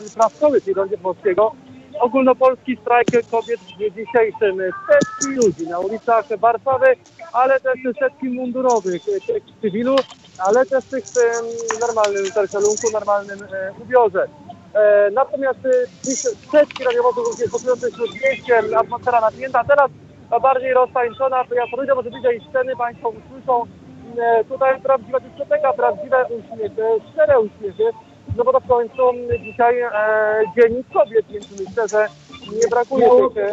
Wilfrawskowy, czyli rondzie polskiego, ogólnopolski strajk kobiet w dniu dzisiejszym. Setki ludzi na ulicach Warszawy, ale też setki mundurowych, tych cywilu, ale też w tych normalnym interkalunku, normalnym e, ubiorze. E, natomiast e, setki radiowozów pokrytych śródmieściem, atmosfera napięta, teraz bardziej roztańczona, ja powiedziałbym, że bliżej sceny Państwo usłyszą. Tutaj prawdziwa dyskoteka, prawdziwe uśmiechy, szczere uśmiechy, no bo to w końcu dzisiaj e, Dzień Kobiet, więc myślę, że nie brakuje tych e,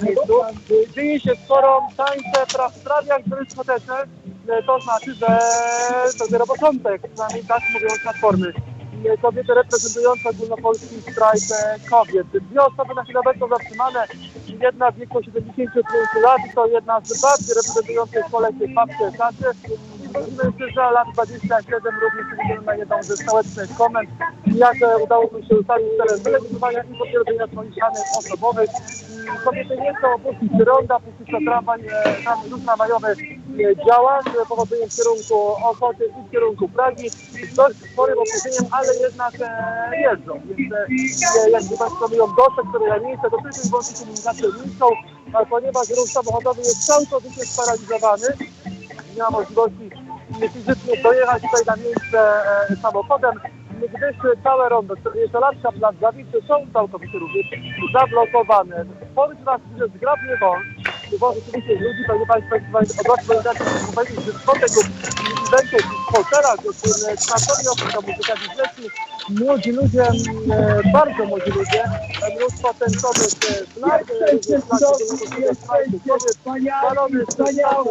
e, miejscu. Dzieje się sporo, tańce, pra, prawie jak w dyskotece, e, to znaczy, że to dopiero początek, przynajmniej tak mówią platformy. E, Kobiety reprezentujące ogólnopolski strajk kobiet. Dwie osoby na chwilę obecną zatrzymane. Jedna w wieku 75 lat, to jedna z bardziej reprezentujących kolekcję Papcie Saczy. Drugi mężczyzna lat 27 również wymieniony na jedną ze stołecznych komend. Jak e, udało mi się ustalić teren wylegitymowania i potwierdzenia swoich danych osobowych. Mm, Kobiety nie chcą opuścić ronda, póki co tramwaj, e, tam ruch tramwajowy e, działa, z powodzeniem w kierunku Osoty i w kierunku Pragi. Dość sporym opóźnieniem, ale jednak jeżdżą. Więc jakby Państwo mówią, doszedł które ja miejsce, to tylko i wyłącznie komunikacją miejską, ponieważ ruch samochodowy jest całkowicie sparaliżowany, ma możliwości fizycznie dojechać tutaj na miejsce e, samochodem, gdyż całe rondo, 40-latka, plac Zawiszy są całkowicie również zablokowane. Powiedz nas, że zgrabny wąż, bo rzeczywiście ludzi, pewnie Państwo odnośnie że powiedzieć, że spotek lub eventów w hotelach, którym transportuje oprócz muzyka biznesu, młodzi ludzie, e, bardzo młodzi ludzie, mnóstwo również flag, balony,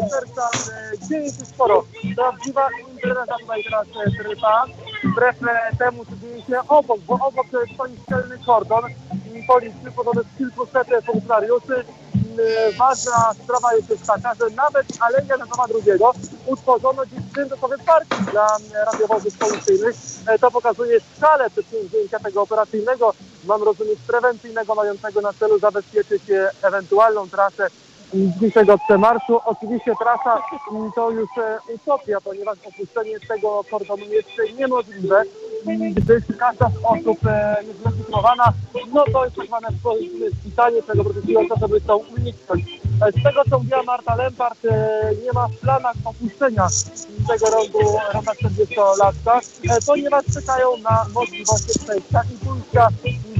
serca, e, dzieje się sporo. Prawdziwa impreza tutaj teraz e, trwa, wbrew temu, co dzieje się obok, bo obok stoi szczelny kordon i policji, podobno z kilkuset funkcjonariuszy. Ważna sprawa jest taka, że nawet Aleja Janowa II utworzono dziś tymczasowy parking dla mm, radiowozów policyjnych. E, To pokazuje skalę przedsięwzięcia tego operacyjnego, mam rozumieć prewencyjnego, mającego na celu zabezpieczyć e, ewentualną trasę dzisiejszego przemarszu. Oczywiście trasa mm, to już e, utopia, ponieważ opuszczenie tego kordonu jest niemożliwe, gdyż każda z osób e, jest. No to jest tak zwane spisanie tego protestujące osoby chcą uniknąć. E, Z tego co mówiła Marta Lempart, e, nie ma w planach opuszczenia tego rondu ronda 40-latka, e, ponieważ czekają na możliwość przejścia i pójścia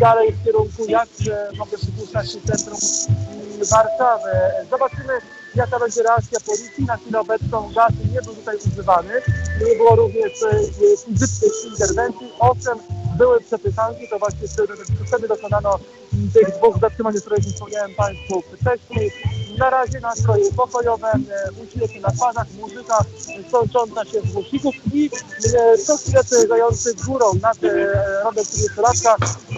dalej w kierunku, jak e, mogę przypuszczać, centrum mm, Warszawy. Zobaczymy, jaka będzie reakcja policji. Na chwilę obecną gaz nie był tutaj używany. Nie było również e, fizycznych interwencji. Owszem, były przepychanki, to właśnie wtedy, wtedy dokonano mm, tych dwóch zatrzymań, o których wspomniałem Państwu wcześniej. Na razie nastroje pokojowe, e, uśmiechy na twarzach, muzyka sącząca się z głośników i e, co chwilę przejeżdżający górą nad e, rodem 30-latka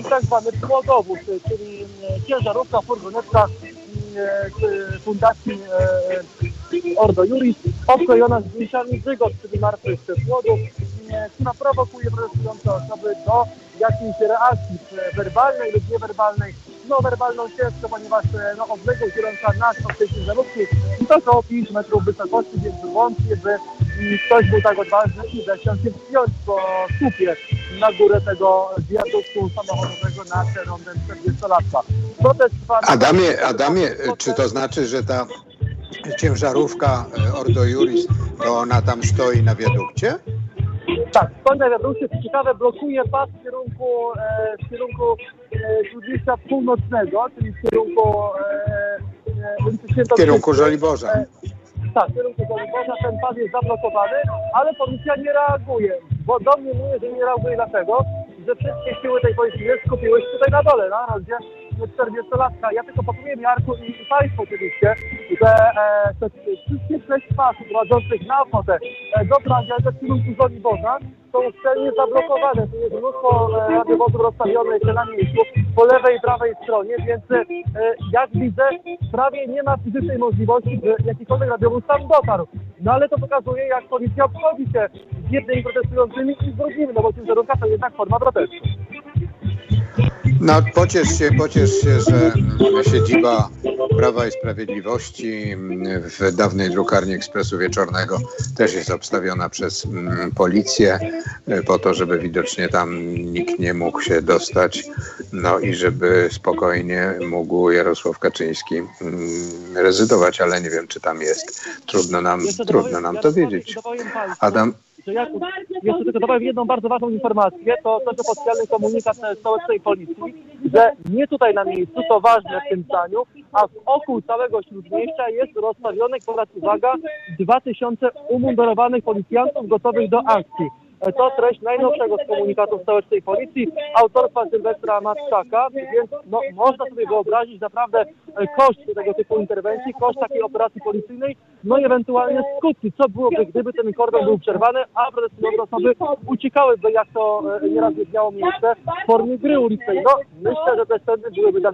tak zwany płodowóz, e, czyli e, ciężarówka, furgonetka e, fundacji e, Ordo Juris, obklejona zdjęciami wygod, czyli martwych płodów, e, która prowokuje protestujące osoby do jakiejś reakcji e, werbalnej lub niewerbalnej. No werbalną ciężko, ponieważ e, no, odległość dzieląca nas od tej ciężarówki to około 5 metrów wysokości, więc wątpię, by mm, ktoś był tak odważny i zechciał się wspiąć po słupie na górę tego wiaduktu samochodowego na rondem 40-latka. Protest trwa... Adamie, Adamie, czy to znaczy, że ta ciężarówka e, Ordo Juris, to ona tam stoi na wiadukcie? Tak, wiadukcie, co ciekawe, blokuje pas w kierunku, e, w kierunku e, Śródmieścia Północnego, czyli w kierunku e, e, ulicy W kierunku Żoliborza. E, Tak, w kierunku Żoliborza ten pas jest zablokowany, ale policja nie reaguje, bo do mnie mówię, że nie reaguje dlatego, że wszystkie siły tej policji skupiły się tutaj na dole, na rondzie 40-latka. Ja tylko powiem Jarku i, Państwu oczywiście, że e, te wszystkie sześć pasów prowadzących na ochotę e, do też w kierunku Żoliborza są szczelnie zablokowane. Tu jest mnóstwo e, radiowozów rozstawionych na miejscu po lewej i prawej stronie, więc e, jak widzę, prawie nie ma fizycznej możliwości, by jakikolwiek radiowóz tam dotarł. No ale to pokazuje, jak policja obchodzi się z jednymi protestującymi i z drugimi, no bo ciężarówka to jednak forma protestu. No pociesz się, pociesz się, że siedziba Prawa i Sprawiedliwości w dawnej drukarni Ekspresu Wieczornego też jest obstawiona przez mm, policję e, po to, żeby widocznie tam nikt nie mógł się dostać, no i żeby spokojnie mógł Jarosław Kaczyński mm, rezydować, ale nie wiem, czy tam jest. Trudno nam, trudno nam to wiedzieć. Adam, że jak, jeszcze tylko dodałem jedną bardzo ważną informację, to to, że specjalny komunikat stołecznej policji, że nie tutaj na miejscu, to ważne w tym zdaniu, a wokół całego Śródmieścia jest rozstawione, akurat uwaga, 2000 umundurowanych policjantów gotowych do akcji. To treść najnowszego z komunikatów stołecznej policji autorstwa Sylwestra Matczaka, więc no, można sobie wyobrazić naprawdę e, koszt tego typu interwencji, koszt takiej operacji policyjnej, no i ewentualnie skutki. Co byłoby, gdyby ten kordon był przerwany, a protestujące osoby uciekałyby, jak to e, nieraz miało miejsce, w formie gry ulicznej. No, myślę, że te sceny byłyby tam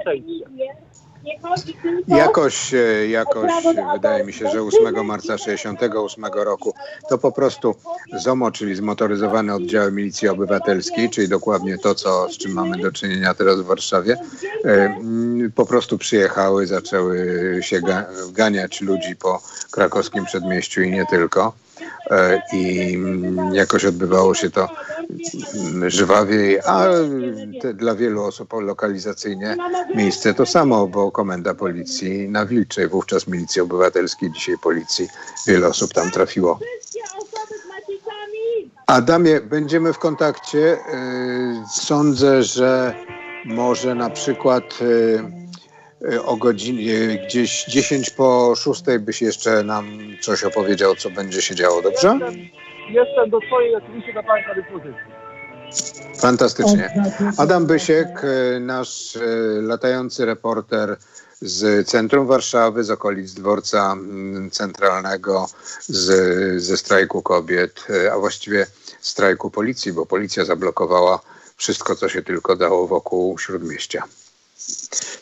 częściej. Jakoś, e, jakoś wydaje mi się, że 8 marca 68 roku to po prostu ZOMO, czyli zmotoryzowane oddziały milicji obywatelskiej, czyli dokładnie to, co, z czym mamy do czynienia teraz w Warszawie, e, po prostu przyjechały, zaczęły się ganiać ludzi po krakowskim przedmieściu i nie tylko. E, i jakoś odbywało się to żwawiej, a te, dla wielu osób lokalizacyjnie miejsce to samo, bo komenda policji na Wilczej, wówczas milicji obywatelskiej, dzisiaj policji, wiele osób tam trafiło. Adamie, będziemy w kontakcie. E, sądzę, że może na przykład e, o godzinie gdzieś 10 po 6 byś jeszcze nam coś opowiedział, co będzie się działo, dobrze? Jestem, jestem do swojej oczywiście na Państwa dyspozycji. Fantastycznie. Adam Bysiek, y, nasz y, latający reporter z centrum Warszawy, z okolic dworca mm, centralnego, z, ze strajku kobiet, a właściwie strajku policji, bo policja zablokowała wszystko, co się tylko dało wokół śródmieścia.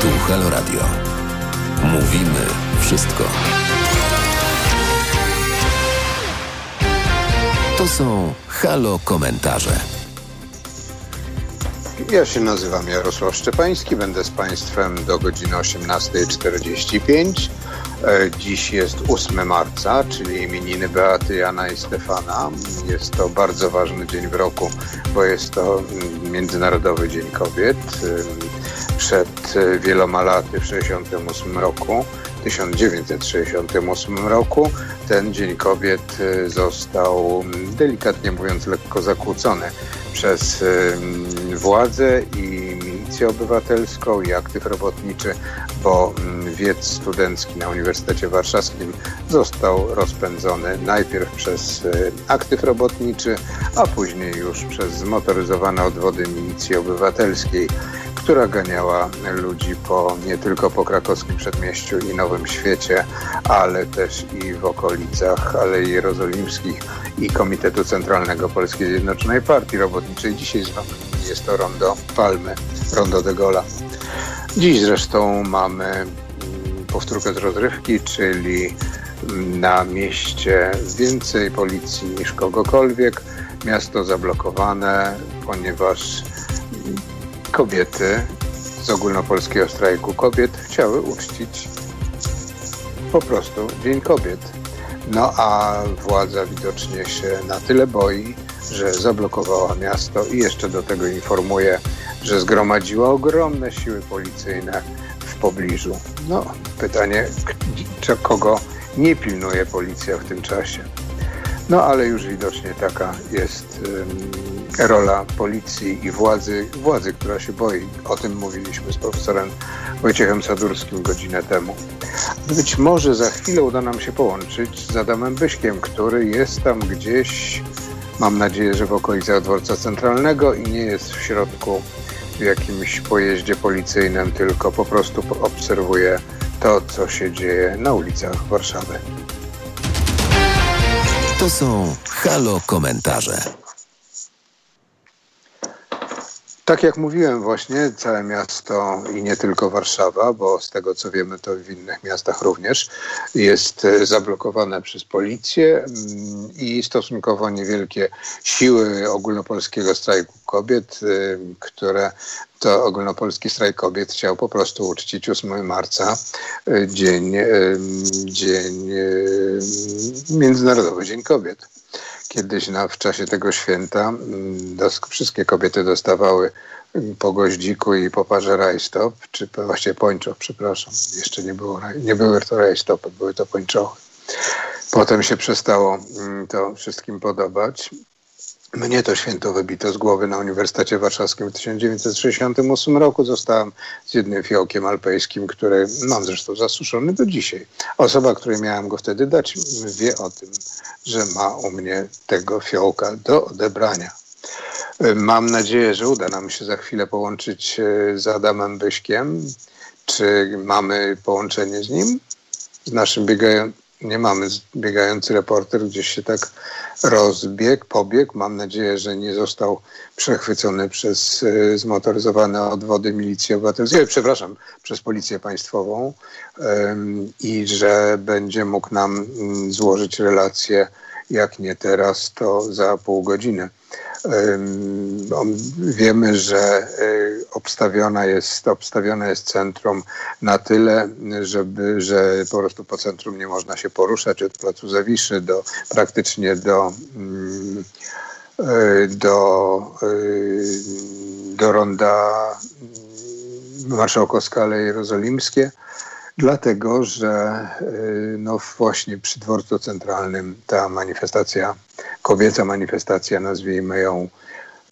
Tu Halo Radio. Mówimy wszystko. To są Halo komentarze. Ja się nazywam Jarosław Szczepański, będę z Państwem do godziny 18.45. E, dziś jest 8 marca, czyli imieniny Beaty, Jana i Stefana. Jest to bardzo ważny dzień w roku, bo jest to Międzynarodowy Dzień Kobiet przed e, wieloma laty, w 1968 roku, 1968 roku, ten Dzień Kobiet e, został, delikatnie mówiąc, lekko zakłócony przez e, władze i milicję obywatelską i aktyw robotniczy, bo wiec studencki na Uniwersytecie Warszawskim został rozpędzony najpierw przez aktyw robotniczy, a później już przez zmotoryzowane odwody milicji obywatelskiej która ganiała ludzi po, nie tylko po krakowskim przedmieściu i Nowym Świecie, ale też i w okolicach Alei Jerozolimskich i Komitetu Centralnego Polskiej Zjednoczonej Partii Robotniczej. Dzisiaj jest to rondo Palmy, rondo de Gola. Dziś zresztą mamy mm, powtórkę z rozrywki, czyli mm, na mieście więcej policji niż kogokolwiek. Miasto zablokowane, ponieważ kobiety z ogólnopolskiego strajku kobiet chciały uczcić po prostu Dzień Kobiet. No a władza widocznie się na tyle boi, że zablokowała miasto i jeszcze do tego informuje, że zgromadziła ogromne siły policyjne w pobliżu. No, pytanie, kogo nie pilnuje policja w tym czasie. No ale już widocznie taka jest rola policji i władzy, władzy, która się boi. O tym mówiliśmy z profesorem Wojciechem Sadurskim godzinę temu. Być może za chwilę uda nam się połączyć z Adamem Byśkiem, który jest tam gdzieś, mam nadzieję, że w okolicach dworca centralnego i nie jest w środku jakimś pojeździe policyjnym, tylko po prostu obserwuję to, co się dzieje na ulicach Warszawy. To są Halo Komentarze. Tak jak mówiłem właśnie, całe miasto i nie tylko Warszawa, bo z tego co wiemy to w innych miastach również, jest e, zablokowane przez policję mm, i stosunkowo niewielkie siły ogólnopolskiego strajku kobiet, e, które to ogólnopolski strajk kobiet chciał po prostu uczcić 8 marca, e, dzień, dzień Międzynarodowy Dzień Kobiet. Kiedyś na, w czasie tego święta mm, dos, wszystkie kobiety dostawały mm, po goździku i po parze rajstop, czy właściwie pończoch, przepraszam. Jeszcze nie, było, nie były to rajstopy, były to pończochy. Potem się przestało mm, to wszystkim podobać. Mnie to święto wybito z głowy na Uniwersytecie Warszawskim w 1968 roku. Zostałem z jednym fiołkiem alpejskim, który mam zresztą zasuszony do dzisiaj. Osoba, której miałem go wtedy dać, wie o tym, że ma u mnie tego fiołka do odebrania. Mam nadzieję, że uda nam się za chwilę połączyć e, z Adamem Byśkiem. Czy mamy połączenie z nim? Z naszym biegającym nie mamy. Biegający reporter gdzieś się tak rozbiegł, pobiegł. Mam nadzieję, że nie został przechwycony przez y, zmotoryzowane odwody milicji obywatelskiej, przepraszam, przez policję państwową i że będzie mógł nam mm, złożyć relację, jak nie teraz, to za pół godziny. Wiemy, że y, obstawiona jest, obstawione jest centrum na tyle, żeby, że po prostu po centrum nie można się poruszać od placu Zawiszy do praktycznie do, mm, y, do, y, do ronda Marszałkowska Ale Jerozolimskie dlatego że no właśnie przy dworcu centralnym ta manifestacja kobieca manifestacja, nazwijmy ją,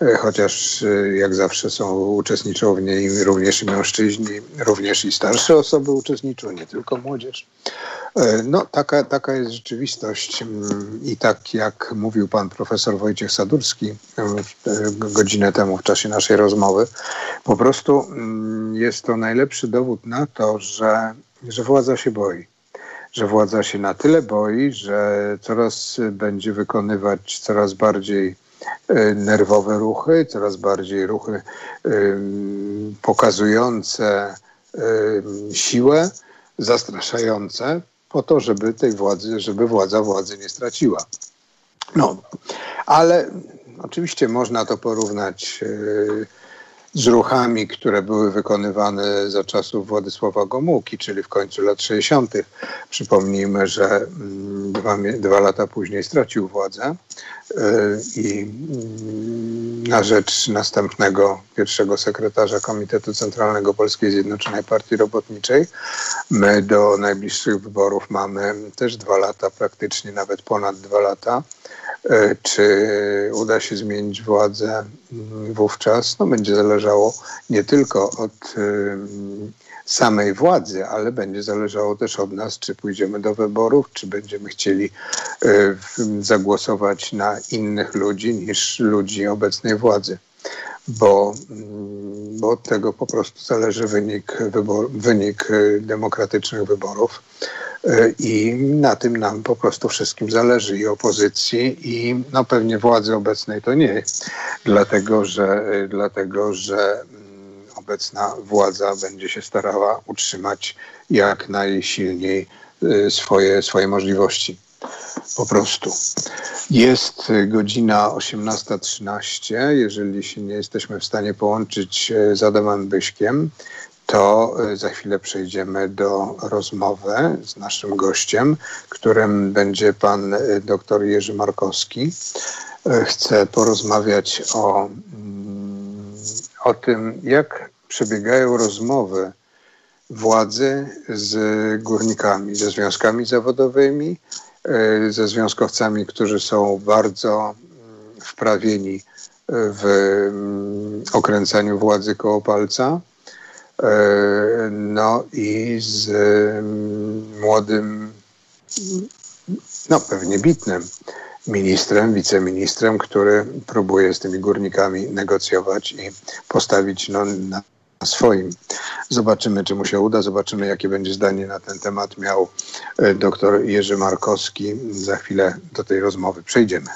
e, chociaż e, jak zawsze są, uczestniczą w niej również i mężczyźni, również i starsze osoby uczestniczą, nie tylko młodzież. No, taka, taka jest rzeczywistość mm, i tak jak mówił pan profesor Wojciech Sadurski godzinę temu w czasie naszej rozmowy, po prostu mm, jest to najlepszy dowód na to, że, że władza się boi że władza się na tyle boi, że coraz będzie wykonywać coraz bardziej e, nerwowe ruchy, coraz bardziej ruchy pokazujące siłę, zastraszające, po to, żeby tej władzy, żeby władza władzy nie straciła. No, ale oczywiście można to porównać e, z ruchami, które były wykonywane za czasów Władysława Gomułki, czyli w końcu lat 60. Przypomnijmy, że mm, dwa, dwa lata później stracił władzę y, i mm, na rzecz następnego pierwszego sekretarza Komitetu Centralnego Polskiej Zjednoczonej Partii Robotniczej. My do najbliższych wyborów mamy też dwa lata, praktycznie nawet ponad dwa lata. E, czy uda się zmienić władzę mm, wówczas? No, będzie zależało nie tylko od samej władzy, ale będzie zależało też od nas, czy pójdziemy do wyborów, czy będziemy chcieli e, zagłosować na innych ludzi niż ludzi obecnej władzy. Bo, mm, bo od tego po prostu zależy wynik, wybor, wynik e, demokratycznych wyborów. E, I na tym nam po prostu wszystkim zależy i opozycji, i no pewnie władzy obecnej to nie, dlatego że, e, dlatego, że mm, obecna władza będzie się starała utrzymać jak najsilniej swoje, swoje możliwości. Po prostu. Jest godzina 18.13. Jeżeli się nie jesteśmy w stanie połączyć z Adamem Byśkiem, to y, za chwilę przejdziemy do rozmowy z naszym gościem, którym będzie pan y, dr Jerzy Markowski. Y, chcę porozmawiać o, mm, o tym, jak przebiegają rozmowy władzy z górnikami, ze związkami zawodowymi, ze związkowcami, którzy są bardzo mm, wprawieni w mm, okręcaniu władzy koło palca E, no i z młodym, no pewnie bitnym ministrem, wiceministrem, który próbuje z tymi górnikami negocjować i postawić no, na swoim. Zobaczymy, czy mu się uda, zobaczymy, jakie będzie zdanie na ten temat miał e, dr Jerzy Markowski. Za chwilę do tej rozmowy przejdziemy.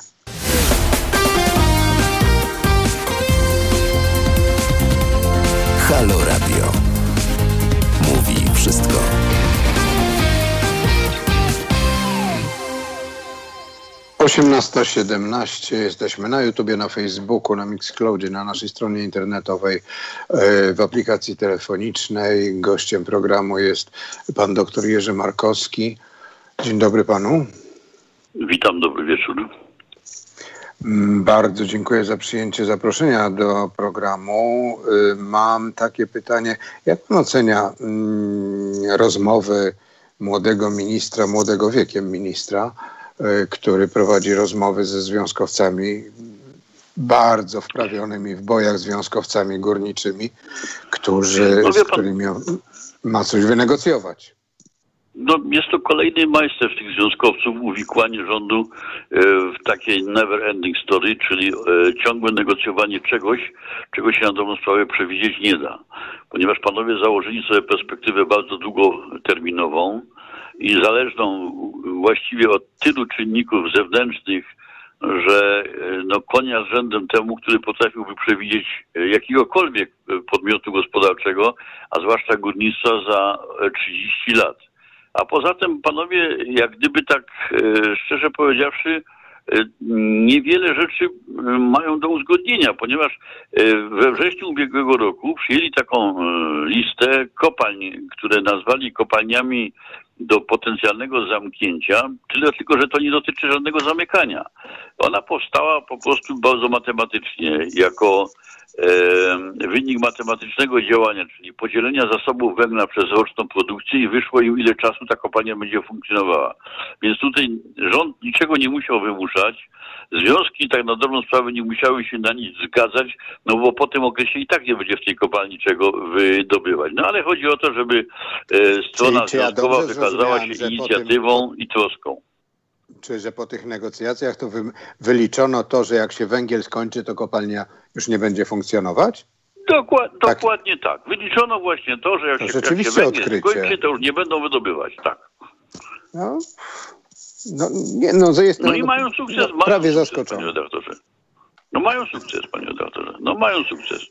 Halo 18.17. Jesteśmy na YouTubie, na Facebooku, na Mixcloudzie, na naszej stronie internetowej, e, w aplikacji telefonicznej. Gościem programu jest pan dr Jerzy Markowski. Dzień dobry panu. Witam, dobry wieczór. Mm, bardzo dziękuję za przyjęcie zaproszenia do programu. E, mam takie pytanie. Jak pan ocenia mm, rozmowy młodego ministra, młodego wiekiem ministra, który prowadzi rozmowy ze związkowcami, bardzo wprawionymi w bojach związkowcami górniczymi, którzy, No z którymi ma coś wynegocjować? No, jest to kolejny majsterz tych związkowców, uwikłanie rządu e, w takie never ending story, czyli e, ciągłe negocjowanie czegoś, czego się na dobrą sprawę przewidzieć nie da. Ponieważ panowie założyli sobie perspektywę bardzo długoterminową i zależną właściwie od tylu czynników zewnętrznych, że e, no, konia z rzędem temu, który potrafiłby przewidzieć e, jakiegokolwiek e, podmiotu gospodarczego, a zwłaszcza górnictwa za e, 30 lat. A poza tym, panowie, jak gdyby tak szczerze powiedziawszy, niewiele rzeczy mają do uzgodnienia, ponieważ we wrześniu ubiegłego roku przyjęli taką listę kopalń, które nazwali kopalniami do potencjalnego zamknięcia, tyle tylko, że to nie dotyczy żadnego zamykania. Ona powstała po prostu bardzo matematycznie, jako wynik matematycznego działania, czyli podzielenia zasobów węgla przez roczną produkcję i wyszło im, ile czasu ta kopalnia będzie funkcjonowała. Więc tutaj rząd niczego nie musiał wymuszać, związki tak na dobrą sprawę nie musiały się na nic zgadzać, no bo po tym okresie i tak nie będzie w tej kopalni czego wydobywać. No ale chodzi o to, żeby e, strona Czyli czy ja związkowa dobrze wykazała się po tym- inicjatywą i troską. Czy że po tych negocjacjach to wy, wyliczono to, że jak się węgiel skończy, to kopalnia już nie będzie funkcjonować? Dokład, Tak. Dokładnie tak. Wyliczono właśnie to, że jak To się, jak się rzeczywiście węgiel odkrycie. skończy, to już nie będą wydobywać. Tak. No, no, nie, no, jestem No i mają sukces. no, mają prawie sukces, zaskoczony. Panie redaktorze. No mają sukces, panie redaktorze. No mają sukces.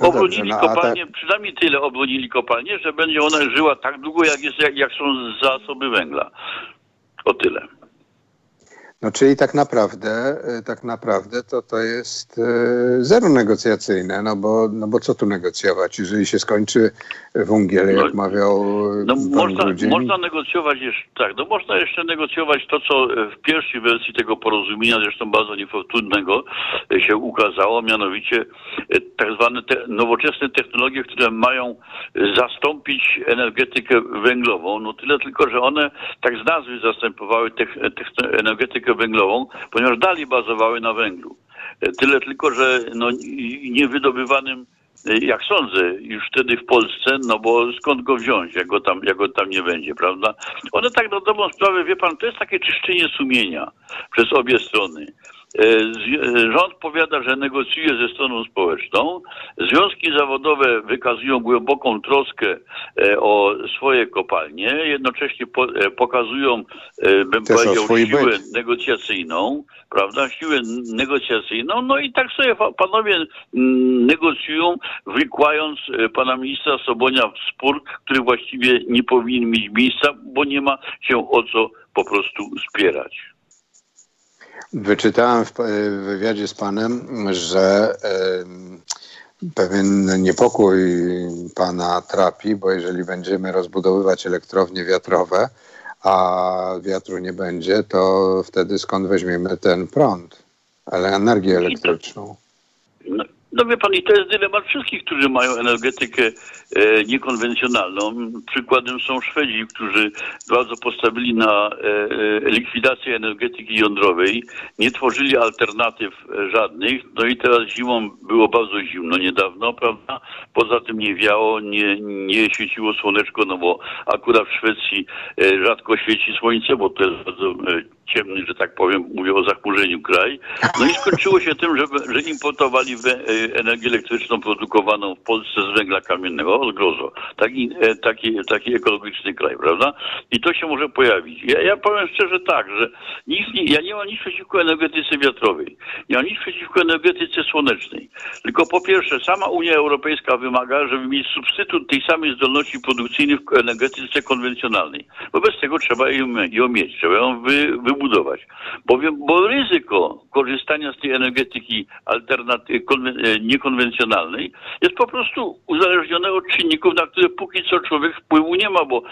No Obronili dobrze, no, kopalnię, przynajmniej tyle obronili kopalnię, że będzie ona żyła tak długo, jak, jest, jak, jak są zasoby węgla. O tyle. No czyli tak naprawdę, e, tak naprawdę to to jest e, zero negocjacyjne, no bo, no bo co tu negocjować, jeżeli się skończy węgiel, jak No, mawiał No, pan można, Grudzień. można negocjować jeszcze, tak, no można jeszcze negocjować to, co w pierwszej wersji tego porozumienia, zresztą bardzo niefortunnego, się ukazało, mianowicie tak zwane te nowoczesne technologie, które mają zastąpić energetykę węglową. No tyle tylko, że one tak z nazwy zastępowały tech, tech, energetykę węglową, ponieważ dalej bazowały na węglu. E, Tyle tylko, że no, niewydobywanym jak sądzę, już wtedy w Polsce, no bo skąd go wziąć, jak go tam, jak go tam nie będzie, prawda? One tak na dobrą sprawę, wie pan, to jest takie czyszczenie sumienia przez obie strony. E, e, Rząd powiada, że negocjuje ze stroną społeczną. Związki zawodowe wykazują głęboką troskę e, o swoje kopalnie, jednocześnie po, pokazują, bym Też powiedział, siłę byt. negocjacyjną, prawda, siłę negocjacyjną, no i tak sobie panowie mm, negocjują, wykłając pana ministra Sobonia w spór, który właściwie nie powinien mieć miejsca, bo nie ma się o co po prostu spierać. Wyczytałem w, w wywiadzie z panem, że em, pewien niepokój pana trapi, bo jeżeli będziemy rozbudowywać elektrownie wiatrowe, a wiatru nie będzie, to wtedy skąd weźmiemy ten prąd, ale energię elektryczną? No, no wie pan, i to jest dylemat wszystkich, którzy mają energetykę e, niekonwencjonalną. Przykładem są Szwedzi, którzy bardzo postawili na e, e, likwidację energetyki jądrowej, nie tworzyli alternatyw e, żadnych, no i teraz zimą było bardzo zimno niedawno, prawda? Poza tym nie wiało, nie, nie świeciło słoneczko, no bo akurat w Szwecji e, rzadko świeci słońce, bo to jest bardzo e, ciemny, że tak powiem, mówię o zachmurzeniu kraj. No i skończyło się tym, że, że importowali e, energię elektryczną produkowaną w Polsce z węgla kamiennego, od grozo. Taki, e, taki, taki ekologiczny kraj, prawda? I to się może pojawić. Ja, ja powiem szczerze tak, że nic nie, ja nie mam nic przeciwko energetyce wiatrowej. Nie mam nic przeciwko energetyce słonecznej. Tylko po pierwsze, sama Unia Europejska wymaga, żeby mieć substytut tej samej zdolności produkcyjnej w energetyce konwencjonalnej. Wobec tego trzeba ją, ją mieć, trzeba ją wy, wybudować. Bowiem, bo ryzyko korzystania z tej energetyki alternaty- e, niekonwencjonalnej jest po prostu uzależnione od czynników, na które póki co człowiek wpływu nie ma, bo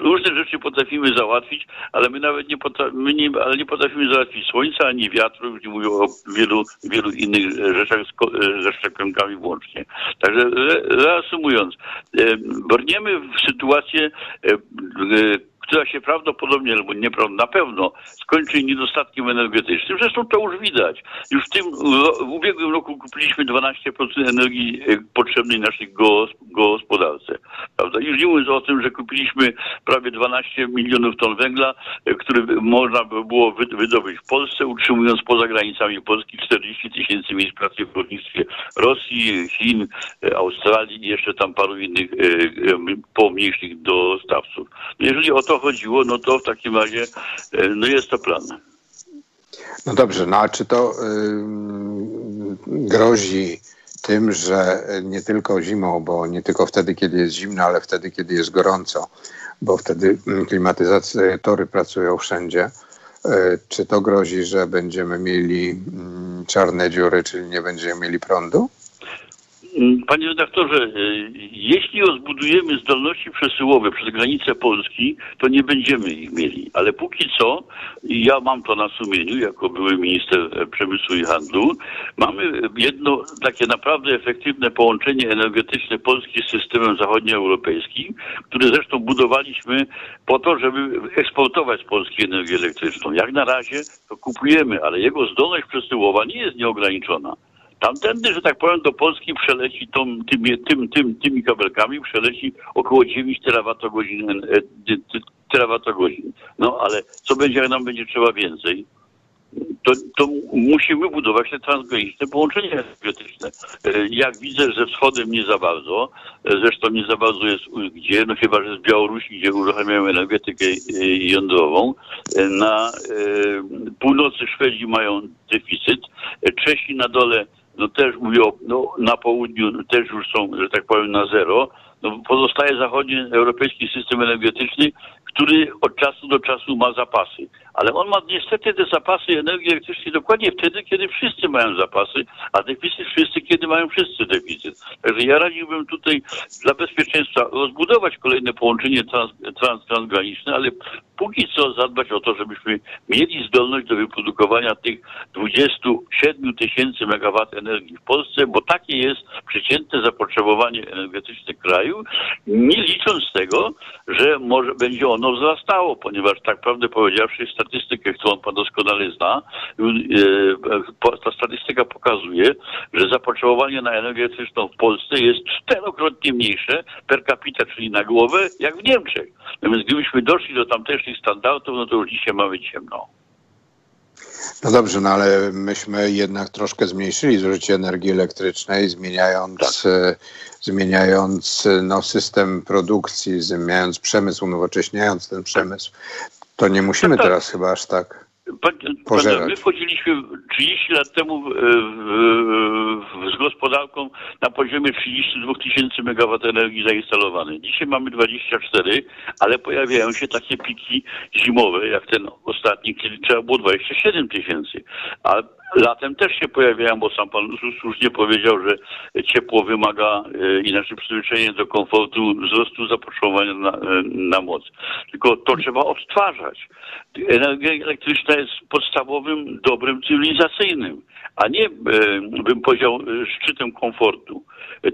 różne rzeczy potrafimy załatwić, ale my nawet nie, potra- my nie, ale nie potrafimy załatwić słońca ani wiatru, już nie mówię o wielu, wielu innych rzeczach e, ze szczepionkami włącznie. Także re- reasumując, brniemy w sytuację, e, która się prawdopodobnie, albo nieprawdopodobnie, na pewno skończy niedostatkiem energetycznym. Zresztą to już widać. Już w tym w ubiegłym roku kupiliśmy 12% energii e, potrzebnej naszej gos- gospodarce. Prawda? Już nie mówiąc o tym, że kupiliśmy prawie 12 milionów ton węgla, e, który można by było wy- wydobyć w Polsce, utrzymując poza granicami Polski 40 tysięcy miejsc pracy w górnictwie Rosji, Chin, e, Australii i jeszcze tam paru innych pomniejszych dostawców. Jeżeli o to chodziło, no to w takim razie e, no jest to plan. No dobrze, no a czy to ym, grozi tym, że nie tylko zimą, bo nie tylko wtedy, kiedy jest zimno, ale wtedy, kiedy jest gorąco, bo wtedy klimatyzatory pracują wszędzie. Y, Czy to grozi, że będziemy mieli czarne dziury, czyli nie będziemy mieli prądu? Mm, Panie redaktorze, e, jeśli rozbudujemy zdolności przesyłowe przez granicę Polski, to nie będziemy ich mieli. Ale póki co, ja mam to na sumieniu, jako były minister e, przemysłu i handlu, mamy jedno takie naprawdę efektywne połączenie energetyczne Polski z systemem zachodnioeuropejskim, które zresztą budowaliśmy po to, żeby eksportować z Polski energię elektryczną. Jak na razie to kupujemy, ale jego zdolność przesyłowa nie jest nieograniczona. Tamtędy, że tak powiem, do Polski przeleci tą, tymi, tym, tym, tymi kabelkami, przeleci około 9 terawatogodzin, e, ty- terawatogodzin. No ale co będzie, jak nam będzie trzeba więcej? To, to musimy budować te transgraniczne połączenia energetyczne. E, Jak widzę, że wschodem nie za bardzo, e, zresztą nie za bardzo jest gdzie, no chyba, że z Białorusi, gdzie uruchamiają energetykę e, jądrową. E, Na e, północy Szwedzi mają deficyt, e, Czesi na dole no też mówię, no, na południu też już są, że tak powiem, na zero. No, pozostaje zachodni europejski system energetyczny, który od czasu do czasu ma zapasy. Ale on ma niestety te zapasy energii elektrycznej dokładnie wtedy, kiedy wszyscy mają zapasy, a deficyt wszyscy, kiedy mają wszyscy deficyt. Także ja radziłbym tutaj dla bezpieczeństwa rozbudować kolejne połączenie trans, trans, transgraniczne, ale póki co zadbać o to, żebyśmy mieli zdolność do wyprodukowania tych 27 tysięcy megawat energii w Polsce, bo takie jest przeciętne zapotrzebowanie energetyczne kraju, nie licząc tego, że może będzie ono wzrastało, ponieważ tak prawdę powiedziawszy statystykę, którą pan doskonale zna, po- ta statystyka pokazuje, że zapotrzebowanie na energię elektryczną w Polsce jest czterokrotnie mniejsze per capita, czyli na głowę, jak w Niemczech. Natomiast gdybyśmy doszli do tamtejszych standardów, no to już dzisiaj mamy ciemno. No dobrze, no ale myśmy jednak troszkę zmniejszyli zużycie energii elektrycznej, zmieniając, e, zmieniając e, no, system produkcji, zmieniając przemysł, unowocześniając ten przemysł. To nie musimy Tak, tak. teraz chyba aż tak. Pożerać. my wchodziliśmy 30 lat temu w, w, w, z gospodarką na poziomie 32 tysięcy megawat energii zainstalowanej. Dzisiaj mamy 24, ale pojawiają się takie piki zimowe, jak ten ostatni, kiedy trzeba było 27 tysięcy. A latem też się pojawiają, bo sam pan słusznie powiedział, że ciepło wymaga e, i nasze przyzwyczajenie do komfortu wzrostu zapotrzebowania na, e, na moc. Tylko to trzeba odtwarzać. Energia elektryczna jest podstawowym dobrem cywilizacyjnym, a nie, e, bym powiedział, szczytem komfortu.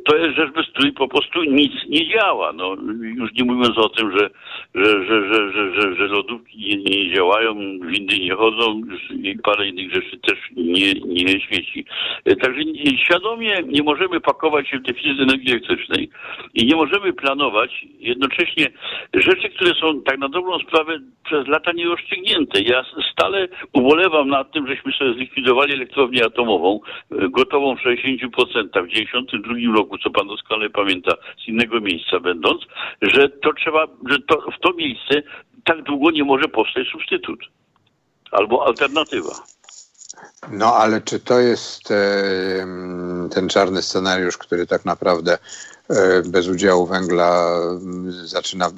To jest rzecz, bez której po prostu nic nie działa. No, już nie mówiąc o tym, że, że, że, że, że, że, że lodówki nie, nie działają, windy nie chodzą i parę innych rzeczy też nie nie, nie świeci. E, Także świadomie nie możemy pakować się w deficyt energii elektrycznej i nie możemy planować jednocześnie rzeczy, które są tak na dobrą sprawę przez lata nierozstrzygnięte. Ja stale ubolewam nad tym, żeśmy sobie zlikwidowali elektrownię atomową, e, gotową w 60% w 92 roku, co pan doskonale pamięta, z innego miejsca będąc, że to trzeba, że to, w to miejsce tak długo nie może powstać substytut albo alternatywa. No ale czy to jest e, ten czarny scenariusz, który tak naprawdę e, bez udziału węgla mm, zaczyna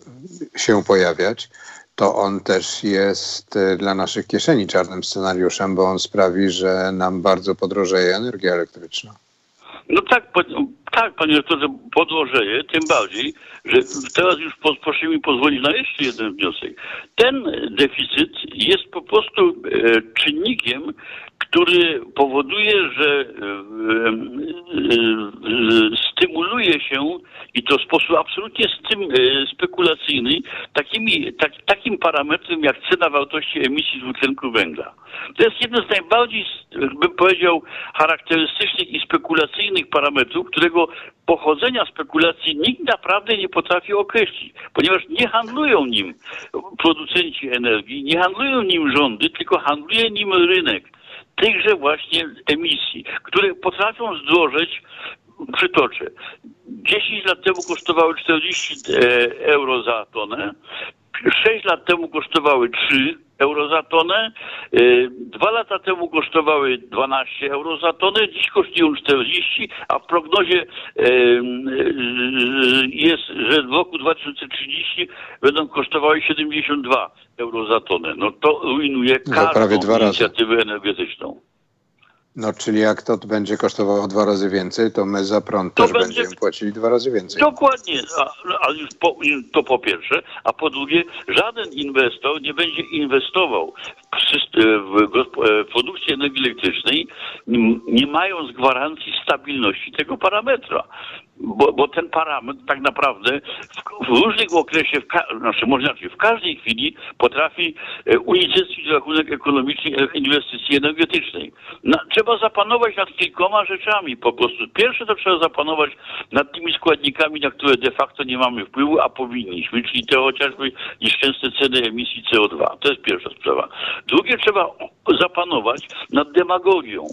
się pojawiać, to on też jest e, dla naszych kieszeni czarnym scenariuszem, bo on sprawi, że nam bardzo podrożeje energia elektryczna. No tak, po, tak, panie rektorze, podłożeje, tym bardziej, że teraz już po, proszę mi pozwolić na jeszcze jeden wniosek. Ten deficyt jest po prostu e, czynnikiem, który powoduje, że e, e, stymuluje się i to w sposób absolutnie e, spekulacyjny takimi, tak, takim parametrem jak cena wartości emisji dwutlenku węgla. To jest jeden z najbardziej, bym powiedział, charakterystycznych i spekulacyjnych parametrów, którego pochodzenia spekulacji nikt naprawdę nie potrafi określić, ponieważ nie handlują nim producenci energii, nie handlują nim rządy, tylko handluje nim rynek tychże właśnie emisji, które potrafią zdrożeć, przytoczę, 10 lat temu kosztowały 40 e, euro za tonę, 6 lat temu kosztowały 3 euro za tonę, e, dwa lata temu kosztowały 12 euro za tonę, dziś kosztują 40, a w prognozie e, e, jest, że w roku 2030 będą kosztowały 72 euro za tonę. No to rujnuje prawie każdą inicjatywę energetyczną. No czyli jak to będzie kosztowało dwa razy więcej, to my za prąd To też będzie- będziemy płacili dwa razy więcej. Dokładnie, a, a już po, to po pierwsze, a po drugie, żaden inwestor nie będzie inwestował w, w produkcję energii elektrycznej, nie mając gwarancji stabilności tego parametra. Bo, bo ten parametr tak naprawdę w, w różnych okresie, w ka- znaczy może inaczej, w każdej chwili potrafi e, unicestwić rachunek ekonomiczny e, inwestycji energetycznej. Na, trzeba zapanować nad kilkoma rzeczami po prostu. Pierwsze to trzeba zapanować nad tymi składnikami, na które de facto nie mamy wpływu, a powinniśmy, czyli te chociażby nieszczęsne ceny emisji CO2. To jest pierwsza sprawa. Drugie trzeba zapanować nad demagogią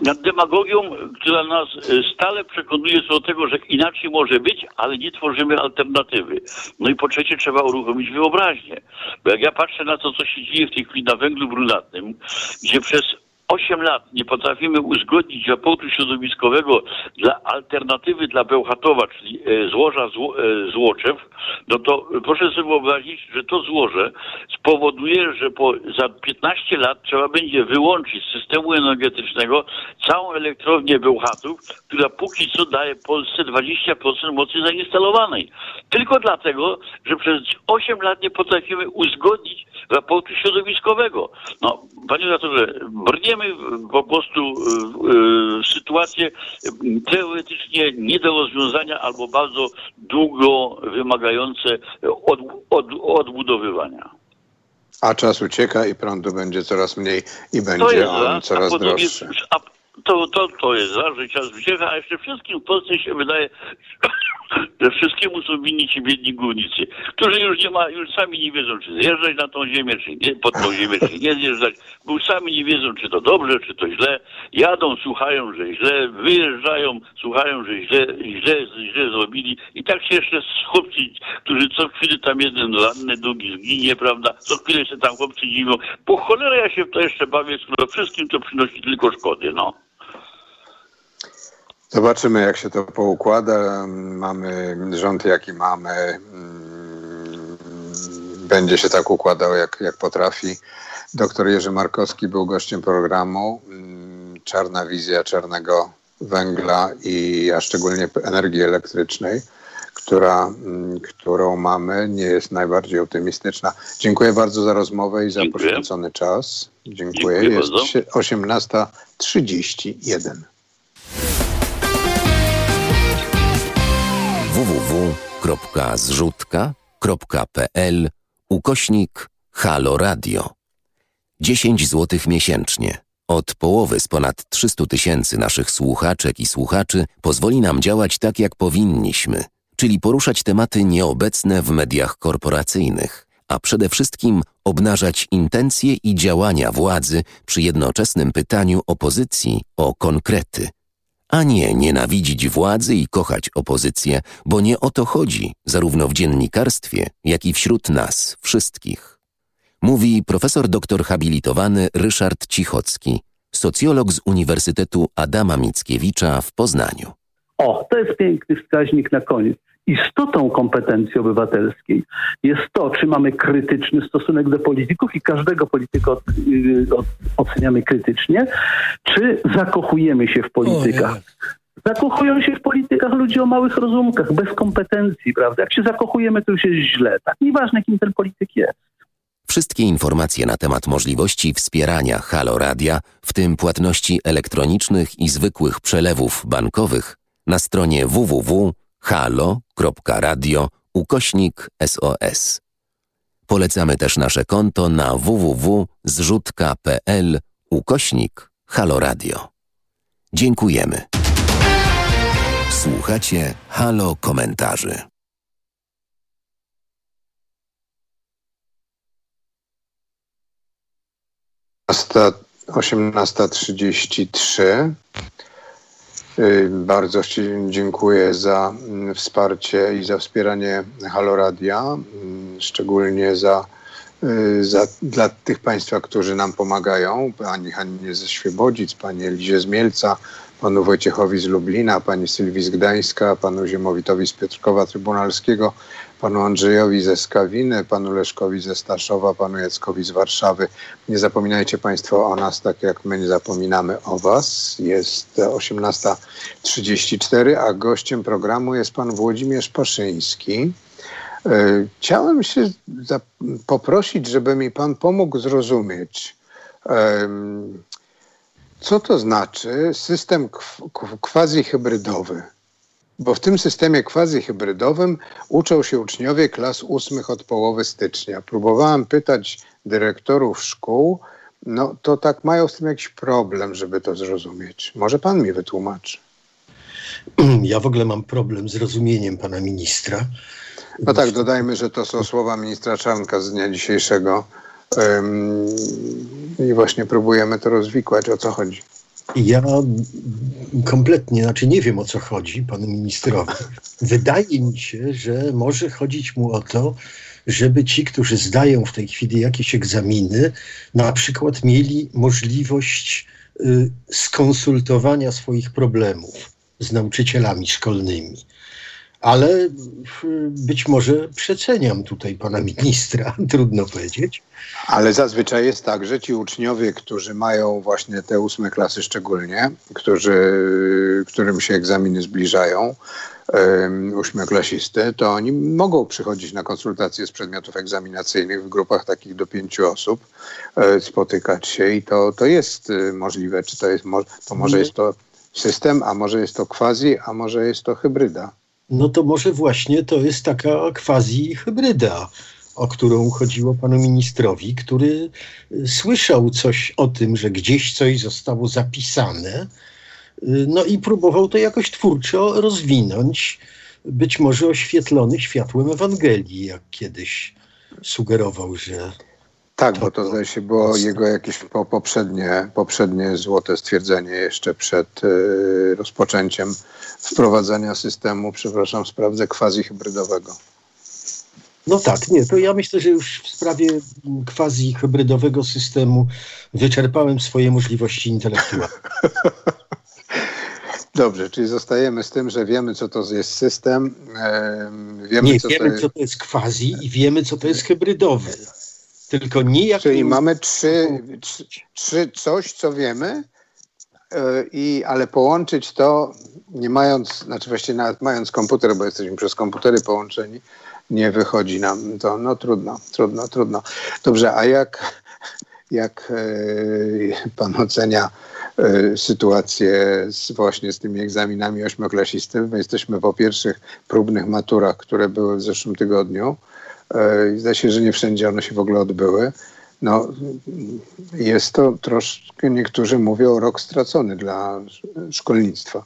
nad demagogią, która nas e, stale przekonuje co do tego, że inaczej może być, ale nie tworzymy alternatywy. No i po trzecie trzeba uruchomić wyobraźnię. Bo jak ja patrzę na to, co się dzieje w tej chwili na węglu brunatnym, gdzie przez 8 lat nie potrafimy uzgodnić raportu środowiskowego dla alternatywy dla Bełchatowa, czyli e, złoża zło, e, Złoczew, no to proszę sobie wyobrazić, że to złoże spowoduje, że po, za 15 lat trzeba będzie wyłączyć z systemu energetycznego całą elektrownię Bełchatów, która póki co daje Polsce 20% mocy zainstalowanej. Tylko dlatego, że przez 8 lat nie potrafimy uzgodnić raportu środowiskowego. No, panie redaktorze, brniemy w- po prostu w sytuacje m, teoretycznie nie do rozwiązania albo bardzo długo wymagające od, od, odbudowywania. A czas ucieka i prądu będzie coraz mniej i będzie on raz, a coraz drugie, droższy. a to, to, to jest raz, że czas ucieka, a jeszcze wszystkim w Polsce się wydaje, że wszystkiemu są winni ci biedni górnicy, którzy już nie ma, już sami nie wiedzą, czy zjeżdżać na tą ziemię, czy nie, pod tą ziemię, czy nie zjeżdżać, bo sami nie wiedzą, czy to dobrze, czy to źle. Jadą, słuchają, że źle, wyjeżdżają, słuchają, że źle, źle, źle zrobili i tak się jeszcze chłopcy, którzy co chwilę tam jeden ranny, drugi zginie, prawda, co chwilę się tam chłopcy dziwią. Po cholerę ja się w to jeszcze bawię, skoro wszystkim to przynosi tylko szkody, no. Zobaczymy, jak się to poukłada. Mamy rząd, jaki mamy. Mm, Będzie się tak układał, jak, jak potrafi. Doktor Jerzy Markowski był gościem programu. Mm, Czarna wizja czarnego węgla i a szczególnie energii elektrycznej, która, mm, którą mamy, nie jest najbardziej optymistyczna. Dziękuję bardzo za rozmowę i za Dziękuję. poświęcony czas. Dziękuję. Dziękuję jest bardzo. sie- 18.31. www.zrzutka.pl ukośnik Halo Radio. 10 zł miesięcznie. od połowy z ponad 300 tysięcy naszych słuchaczek i słuchaczy pozwoli nam działać tak, jak powinniśmy, czyli poruszać tematy nieobecne w mediach korporacyjnych, a przede wszystkim obnażać intencje i działania władzy przy jednoczesnym pytaniu opozycji o konkrety. A nie nienawidzić władzy i kochać opozycję, bo nie o to chodzi, zarówno w dziennikarstwie, jak i wśród nas wszystkich. Mówi profesor doktor habilitowany Ryszard Cichocki, socjolog z Uniwersytetu Adama Mickiewicza w Poznaniu. O, to jest piękny wskaźnik na koniec. Istotą kompetencji obywatelskiej jest to, czy mamy krytyczny stosunek do polityków i każdego polityka od, y, od, oceniamy krytycznie, czy zakochujemy się w politykach. Zakochują się w politykach ludzie o małych rozumkach, bez kompetencji, prawda? Jak się zakochujemy, to już jest źle. Tak nieważne, kim ten polityk jest. Wszystkie informacje na temat możliwości wspierania Halo Radia, w tym płatności elektronicznych i zwykłych przelewów bankowych, na stronie www.halo.radio ukośnik SOS. Polecamy też nasze konto na www.zrzutka.pl ukośnik Halo Radio. Dziękujemy. Słuchacie Halo Komentarzy. 18.33. Y, bardzo Ci dziękuję za mm, wsparcie i za wspieranie Haloradia, mm, szczególnie za, y, za, dla tych Państwa, którzy nam pomagają. Pani Hannie ze Świebodzic, Pani Elizie z Mielca, Panu Wojciechowi z Lublina, Pani Sylwii z Gdańska, Panu Ziemowitowi z Piotrkowa Trybunalskiego, panu Andrzejowi ze Skawiny, panu Leszkowi ze Staszowa, panu Jackowi z Warszawy. Nie zapominajcie Państwo o nas, tak jak my nie zapominamy o Was. Jest 18.34, a gościem programu jest pan Włodzimierz Paszyński. E, chciałem się poprosić, żeby mi pan pomógł zrozumieć, co to znaczy system quasi hybrydowy. Bo w tym systemie quasi-hybrydowym uczą się uczniowie klas ósmych od połowy stycznia. Próbowałem pytać dyrektorów szkół, no to tak mają z tym jakiś problem, żeby to zrozumieć. Może pan mi wytłumaczy? Ja w ogóle mam problem z rozumieniem pana ministra. No tak, dodajmy, że to są słowa ministra Czarnka z dnia dzisiejszego. I właśnie próbujemy to rozwikłać, o co chodzi. Ja kompletnie, znaczy nie wiem o co chodzi panu ministrowi. Wydaje mi się, że może chodzić mu o to, żeby ci, którzy zdają w tej chwili jakieś egzaminy, na przykład mieli możliwość y, skonsultowania swoich problemów z nauczycielami szkolnymi ale być może przeceniam tutaj pana ministra, trudno powiedzieć. Ale zazwyczaj jest tak, że ci uczniowie, którzy mają właśnie te ósme klasy szczególnie, którzy, którym się egzaminy zbliżają, ósmoklasisty, to oni mogą przychodzić na konsultacje z przedmiotów egzaminacyjnych w grupach takich do pięciu osób, spotykać się i to, to jest możliwe. Czy to jest, to może jest to system, a może jest to quasi, a może jest to hybryda no to może właśnie to jest taka quasi hybryda, o którą chodziło panu ministrowi, który y, słyszał coś o tym, że gdzieś coś zostało zapisane, y, no i próbował to jakoś twórczo rozwinąć, być może oświetlony światłem Ewangelii, jak kiedyś sugerował, że tak, bo to zdaje się było jego jakieś poprzednie, poprzednie złote stwierdzenie jeszcze przed y, rozpoczęciem wprowadzenia systemu, przepraszam, sprawdzę, quasi hybrydowego. No tak, nie, to ja myślę, że już w sprawie quasi hybrydowego systemu wyczerpałem swoje możliwości intelektualne. Dobrze, czyli zostajemy z tym, że wiemy, co to jest system. wiemy, nie, co wiemy, to jest... co to jest quasi i wiemy, co to jest hybrydowy. Tylko nijak... Czyli mamy trzy, trzy, coś, co wiemy, i, ale połączyć to, nie mając, znaczy właściwie nawet mając komputer, bo jesteśmy przez komputery połączeni, nie wychodzi nam to. No trudno, trudno, trudno. Dobrze, a jak, jak e, pan ocenia e, sytuację z, właśnie z tymi egzaminami ośmioklasisty? My jesteśmy po pierwszych próbnych maturach, które były w zeszłym tygodniu. E, zdaje się, że nie wszędzie one się w ogóle odbyły. No, jest to troszkę, niektórzy mówią, rok stracony dla szkolnictwa.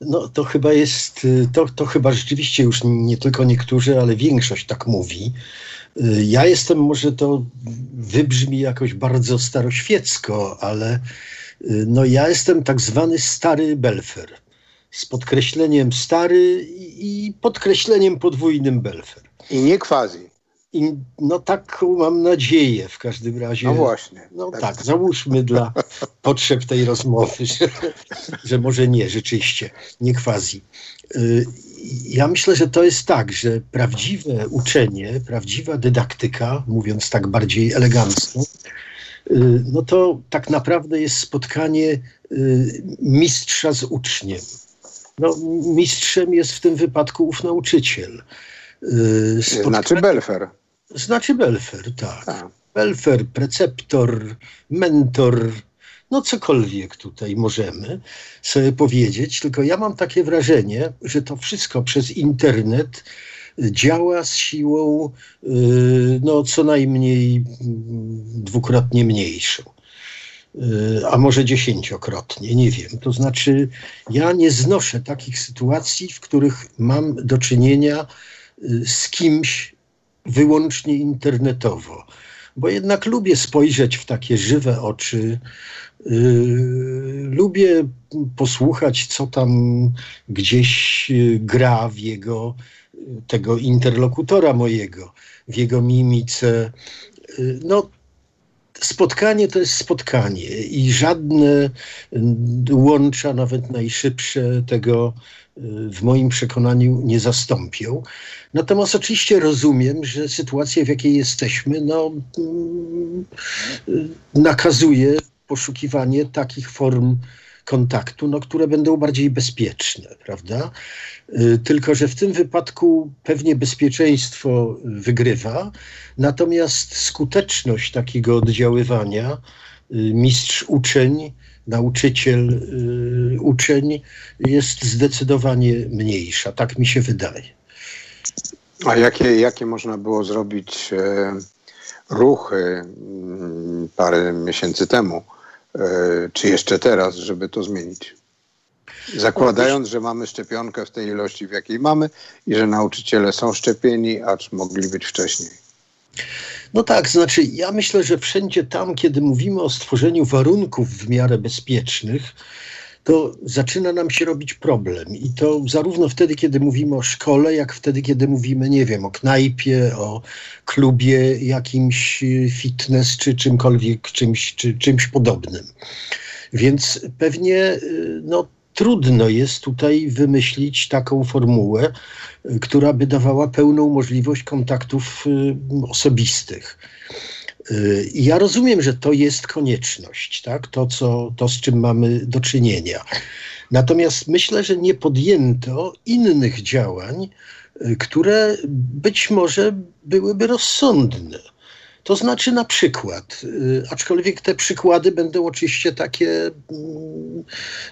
No to chyba jest, to, to chyba rzeczywiście już nie tylko niektórzy, ale większość tak mówi. Ja jestem, może to wybrzmi jakoś bardzo staroświecko, ale no ja jestem tak zwany stary belfer. Z podkreśleniem stary i podkreśleniem podwójnym belfer. I nie quasi. I, no tak mam nadzieję w każdym razie. No właśnie. No tak, tak załóżmy dla potrzeb tej rozmowy, że, że może nie, rzeczywiście, nie quasi. Y, ja myślę, że to jest tak, że prawdziwe uczenie, prawdziwa dydaktyka, mówiąc tak bardziej elegancko, y, no to tak naprawdę jest spotkanie y, mistrza z uczniem. No, mistrzem jest w tym wypadku ów nauczyciel. Spotkanie... Znaczy Belfer. Znaczy Belfer, tak. A. Belfer, preceptor, mentor, no cokolwiek tutaj możemy sobie powiedzieć, tylko ja mam takie wrażenie, że to wszystko przez internet działa z siłą y, no, co najmniej mm, dwukrotnie mniejszą. Y, a może dziesięciokrotnie, nie wiem. To znaczy, ja nie znoszę takich sytuacji, w których mam do czynienia y, z kimś wyłącznie internetowo, bo jednak lubię spojrzeć w takie żywe oczy, Yy, lubię posłuchać, co tam gdzieś yy, gra w jego, tego interlokutora mojego, w jego mimice. Yy, no, spotkanie to jest spotkanie i żadne łącza, nawet najszybsze, tego w moim przekonaniu nie zastąpią. Natomiast oczywiście rozumiem, że sytuacja, w jakiej jesteśmy, no, mm, nakazuje poszukiwanie takich form kontaktu, no, które będą bardziej bezpieczne, prawda? Y, tylko, że w tym wypadku pewnie bezpieczeństwo wygrywa, natomiast skuteczność takiego oddziaływania y, mistrz-uczeń, nauczyciel, y, uczeń jest zdecydowanie mniejsza. Tak mi się wydaje. A jakie, jakie można było zrobić e, ruchy mm, parę miesięcy temu, e, czy jeszcze teraz, żeby to zmienić? Zakładając, że mamy szczepionkę w tej ilości, w jakiej mamy i że nauczyciele są szczepieni, acz mogli być wcześniej. No tak, znaczy ja myślę, że wszędzie tam, kiedy mówimy o stworzeniu warunków w miarę bezpiecznych, to zaczyna nam się robić problem. I to zarówno wtedy, kiedy mówimy o szkole, jak wtedy, kiedy mówimy, nie wiem, o knajpie, o klubie jakimś y, fitness, czy czymkolwiek, czymś, czy czymś podobnym. Więc pewnie y, no, trudno jest tutaj wymyślić taką formułę, y, która by dawała pełną możliwość kontaktów osobistych. Ja rozumiem, że to jest konieczność, tak? to, co, to, z czym mamy do czynienia. Natomiast myślę, że nie podjęto innych działań, y, które być może byłyby rozsądne. To znaczy na przykład, y, aczkolwiek te przykłady będą oczywiście takie, mm,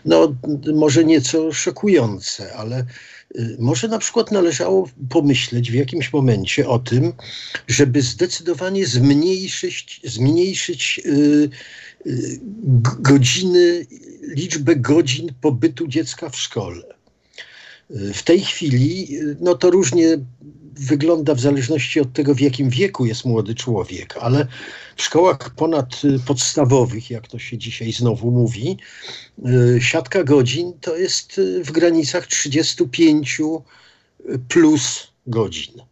no może nieco szokujące, ale Y, może na przykład należało pomyśleć w jakimś momencie o tym, żeby zdecydowanie zmniejszyć, zmniejszyć yy, godziny, liczbę godzin pobytu dziecka w szkole. W tej chwili no to różnie wygląda w zależności od tego, w jakim wieku jest młody człowiek, ale w szkołach ponadpodstawowych, jak to się dzisiaj znowu mówi, y, siatka godzin to jest y, w granicach 35 plus godzin.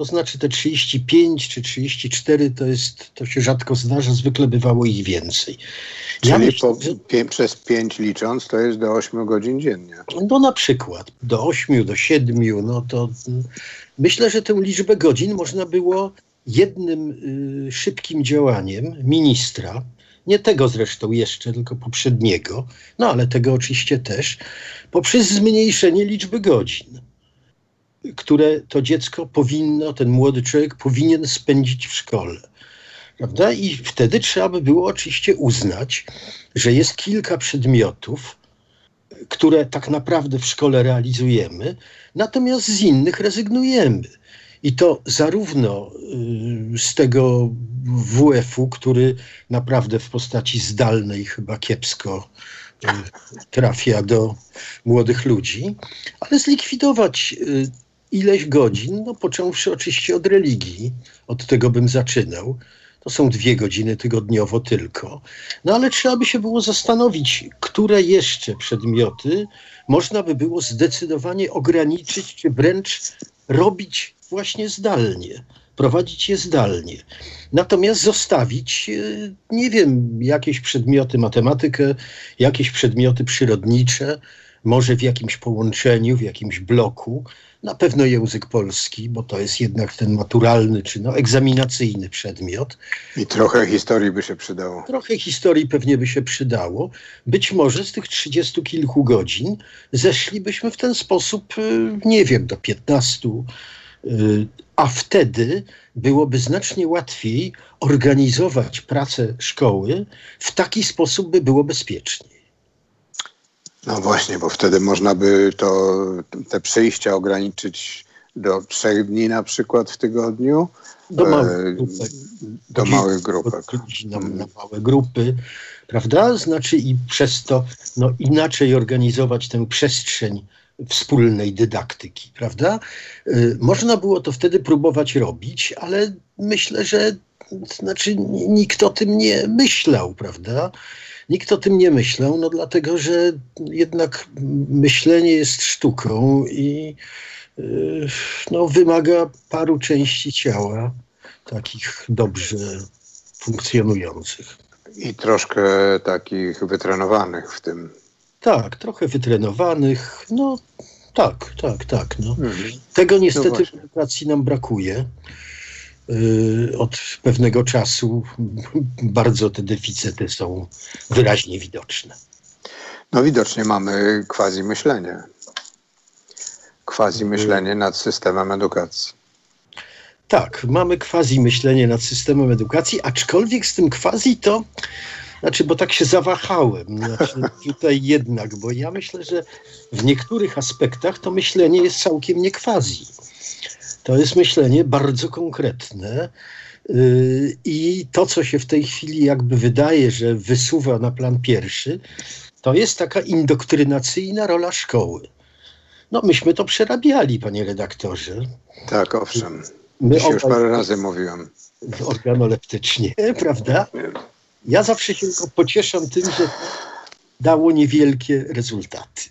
To znaczy te 35 czy 34 to jest, to się rzadko zdarza, zwykle bywało ich więcej. Ja Czyli myślę, po, że... przez 5 licząc to jest do 8 godzin dziennie. No na przykład do 8, do 7, no to myślę, że tę liczbę godzin można było jednym y, szybkim działaniem ministra, nie tego zresztą jeszcze, tylko poprzedniego, no ale tego oczywiście też, poprzez zmniejszenie liczby godzin które to dziecko powinno, ten młody człowiek powinien spędzić w szkole. Prawda? I wtedy trzeba by było oczywiście uznać, że jest kilka przedmiotów, które tak naprawdę w szkole realizujemy, natomiast z innych rezygnujemy. I to zarówno y, z tego WF-u, który naprawdę w postaci zdalnej chyba kiepsko y, trafia do młodych ludzi, ale zlikwidować y, ileś godzin, no począwszy oczywiście od religii, od tego bym zaczynał. To są dwie godziny tygodniowo tylko. No ale trzeba by się było zastanowić, które jeszcze przedmioty można by było zdecydowanie ograniczyć, czy wręcz robić właśnie zdalnie, prowadzić je zdalnie. Natomiast zostawić, e, nie wiem, jakieś przedmioty matematykę, jakieś przedmioty przyrodnicze, może w jakimś połączeniu, w jakimś bloku, na pewno język polski, bo to jest jednak ten maturalny czy no, egzaminacyjny przedmiot. I trochę historii by się przydało. Trochę historii pewnie by się przydało. Być może z tych trzydziestu kilku godzin zeszlibyśmy w ten sposób, y, nie wiem, do piętnastu, y, a wtedy byłoby znacznie łatwiej organizować pracę szkoły w taki sposób, by było bezpieczniej. No właśnie, bo wtedy można by to, te przyjścia ograniczyć do trzech dni na przykład w tygodniu. Do małych grupek. Do małych grupek. Na, na małe grupy, prawda? Znaczy i przez to no, inaczej organizować tę przestrzeń wspólnej dydaktyki, prawda? Y, można było to wtedy próbować robić, ale myślę, że znaczy nikt o tym nie myślał, prawda? Nikt o tym nie myślał, no dlatego, że jednak myślenie jest sztuką i yy, no, wymaga paru części ciała, takich dobrze funkcjonujących. I troszkę takich wytrenowanych w tym. Tak, trochę wytrenowanych. No tak, tak, tak. No. Mhm. Tego niestety no w edukacji nam brakuje. Y, od pewnego czasu bardzo te deficyty są wyraźnie widoczne. No widocznie mamy quasi myślenie. Quasi myślenie nad systemem edukacji. Tak, mamy quasi myślenie nad systemem edukacji, aczkolwiek z tym quasi to, znaczy, bo tak się zawahałem, znaczy tutaj jednak, bo ja myślę, że w niektórych aspektach to myślenie jest całkiem nie quasi. To jest myślenie bardzo konkretne. Y, I to, co się w tej chwili jakby wydaje, że wysuwa na plan pierwszy, to jest taka indoktrynacyjna rola szkoły. No, myśmy to przerabiali, panie redaktorze. Tak, owszem. My już parę razy mówiłem. Organoleptycznie, prawda? Ja zawsze się tylko pocieszam tym, że dało niewielkie rezultaty.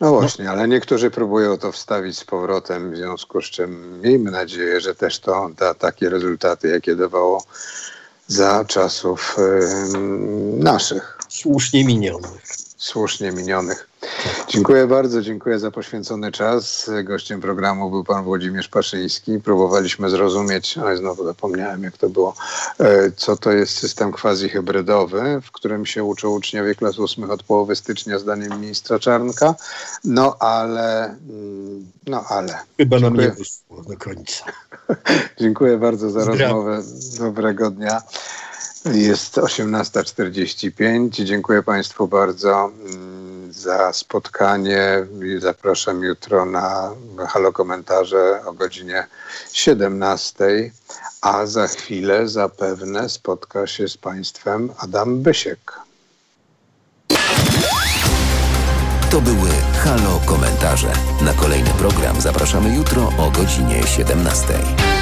No właśnie, ale niektórzy próbują to wstawić z powrotem, w związku z czym miejmy nadzieję, że też to da takie rezultaty, jakie dawało za czasów yy, naszych. Słusznie minionych. Słusznie minionych. Dziękuję bardzo, dziękuję za poświęcony czas. Gościem programu był pan Włodzimierz Paszyński. Próbowaliśmy zrozumieć, ale znowu zapomniałem jak to było, e, co to jest system quasi-hybrydowy, w którym się uczą uczniowie klas ósmych od połowy stycznia zdaniem ministra Czarnka. No ale, mm, no ale. Chyba nam nie wyszło do końca. dziękuję bardzo za rozmowę. Dobrego dnia. Jest 18.45. Dziękuję Państwu bardzo mm, za spotkanie. Zapraszam jutro na halo komentarze o godzinie 17. A za chwilę zapewne spotka się z Państwem Adam Bysiek. To były halo komentarze. Na kolejny program zapraszamy jutro o godzinie 17.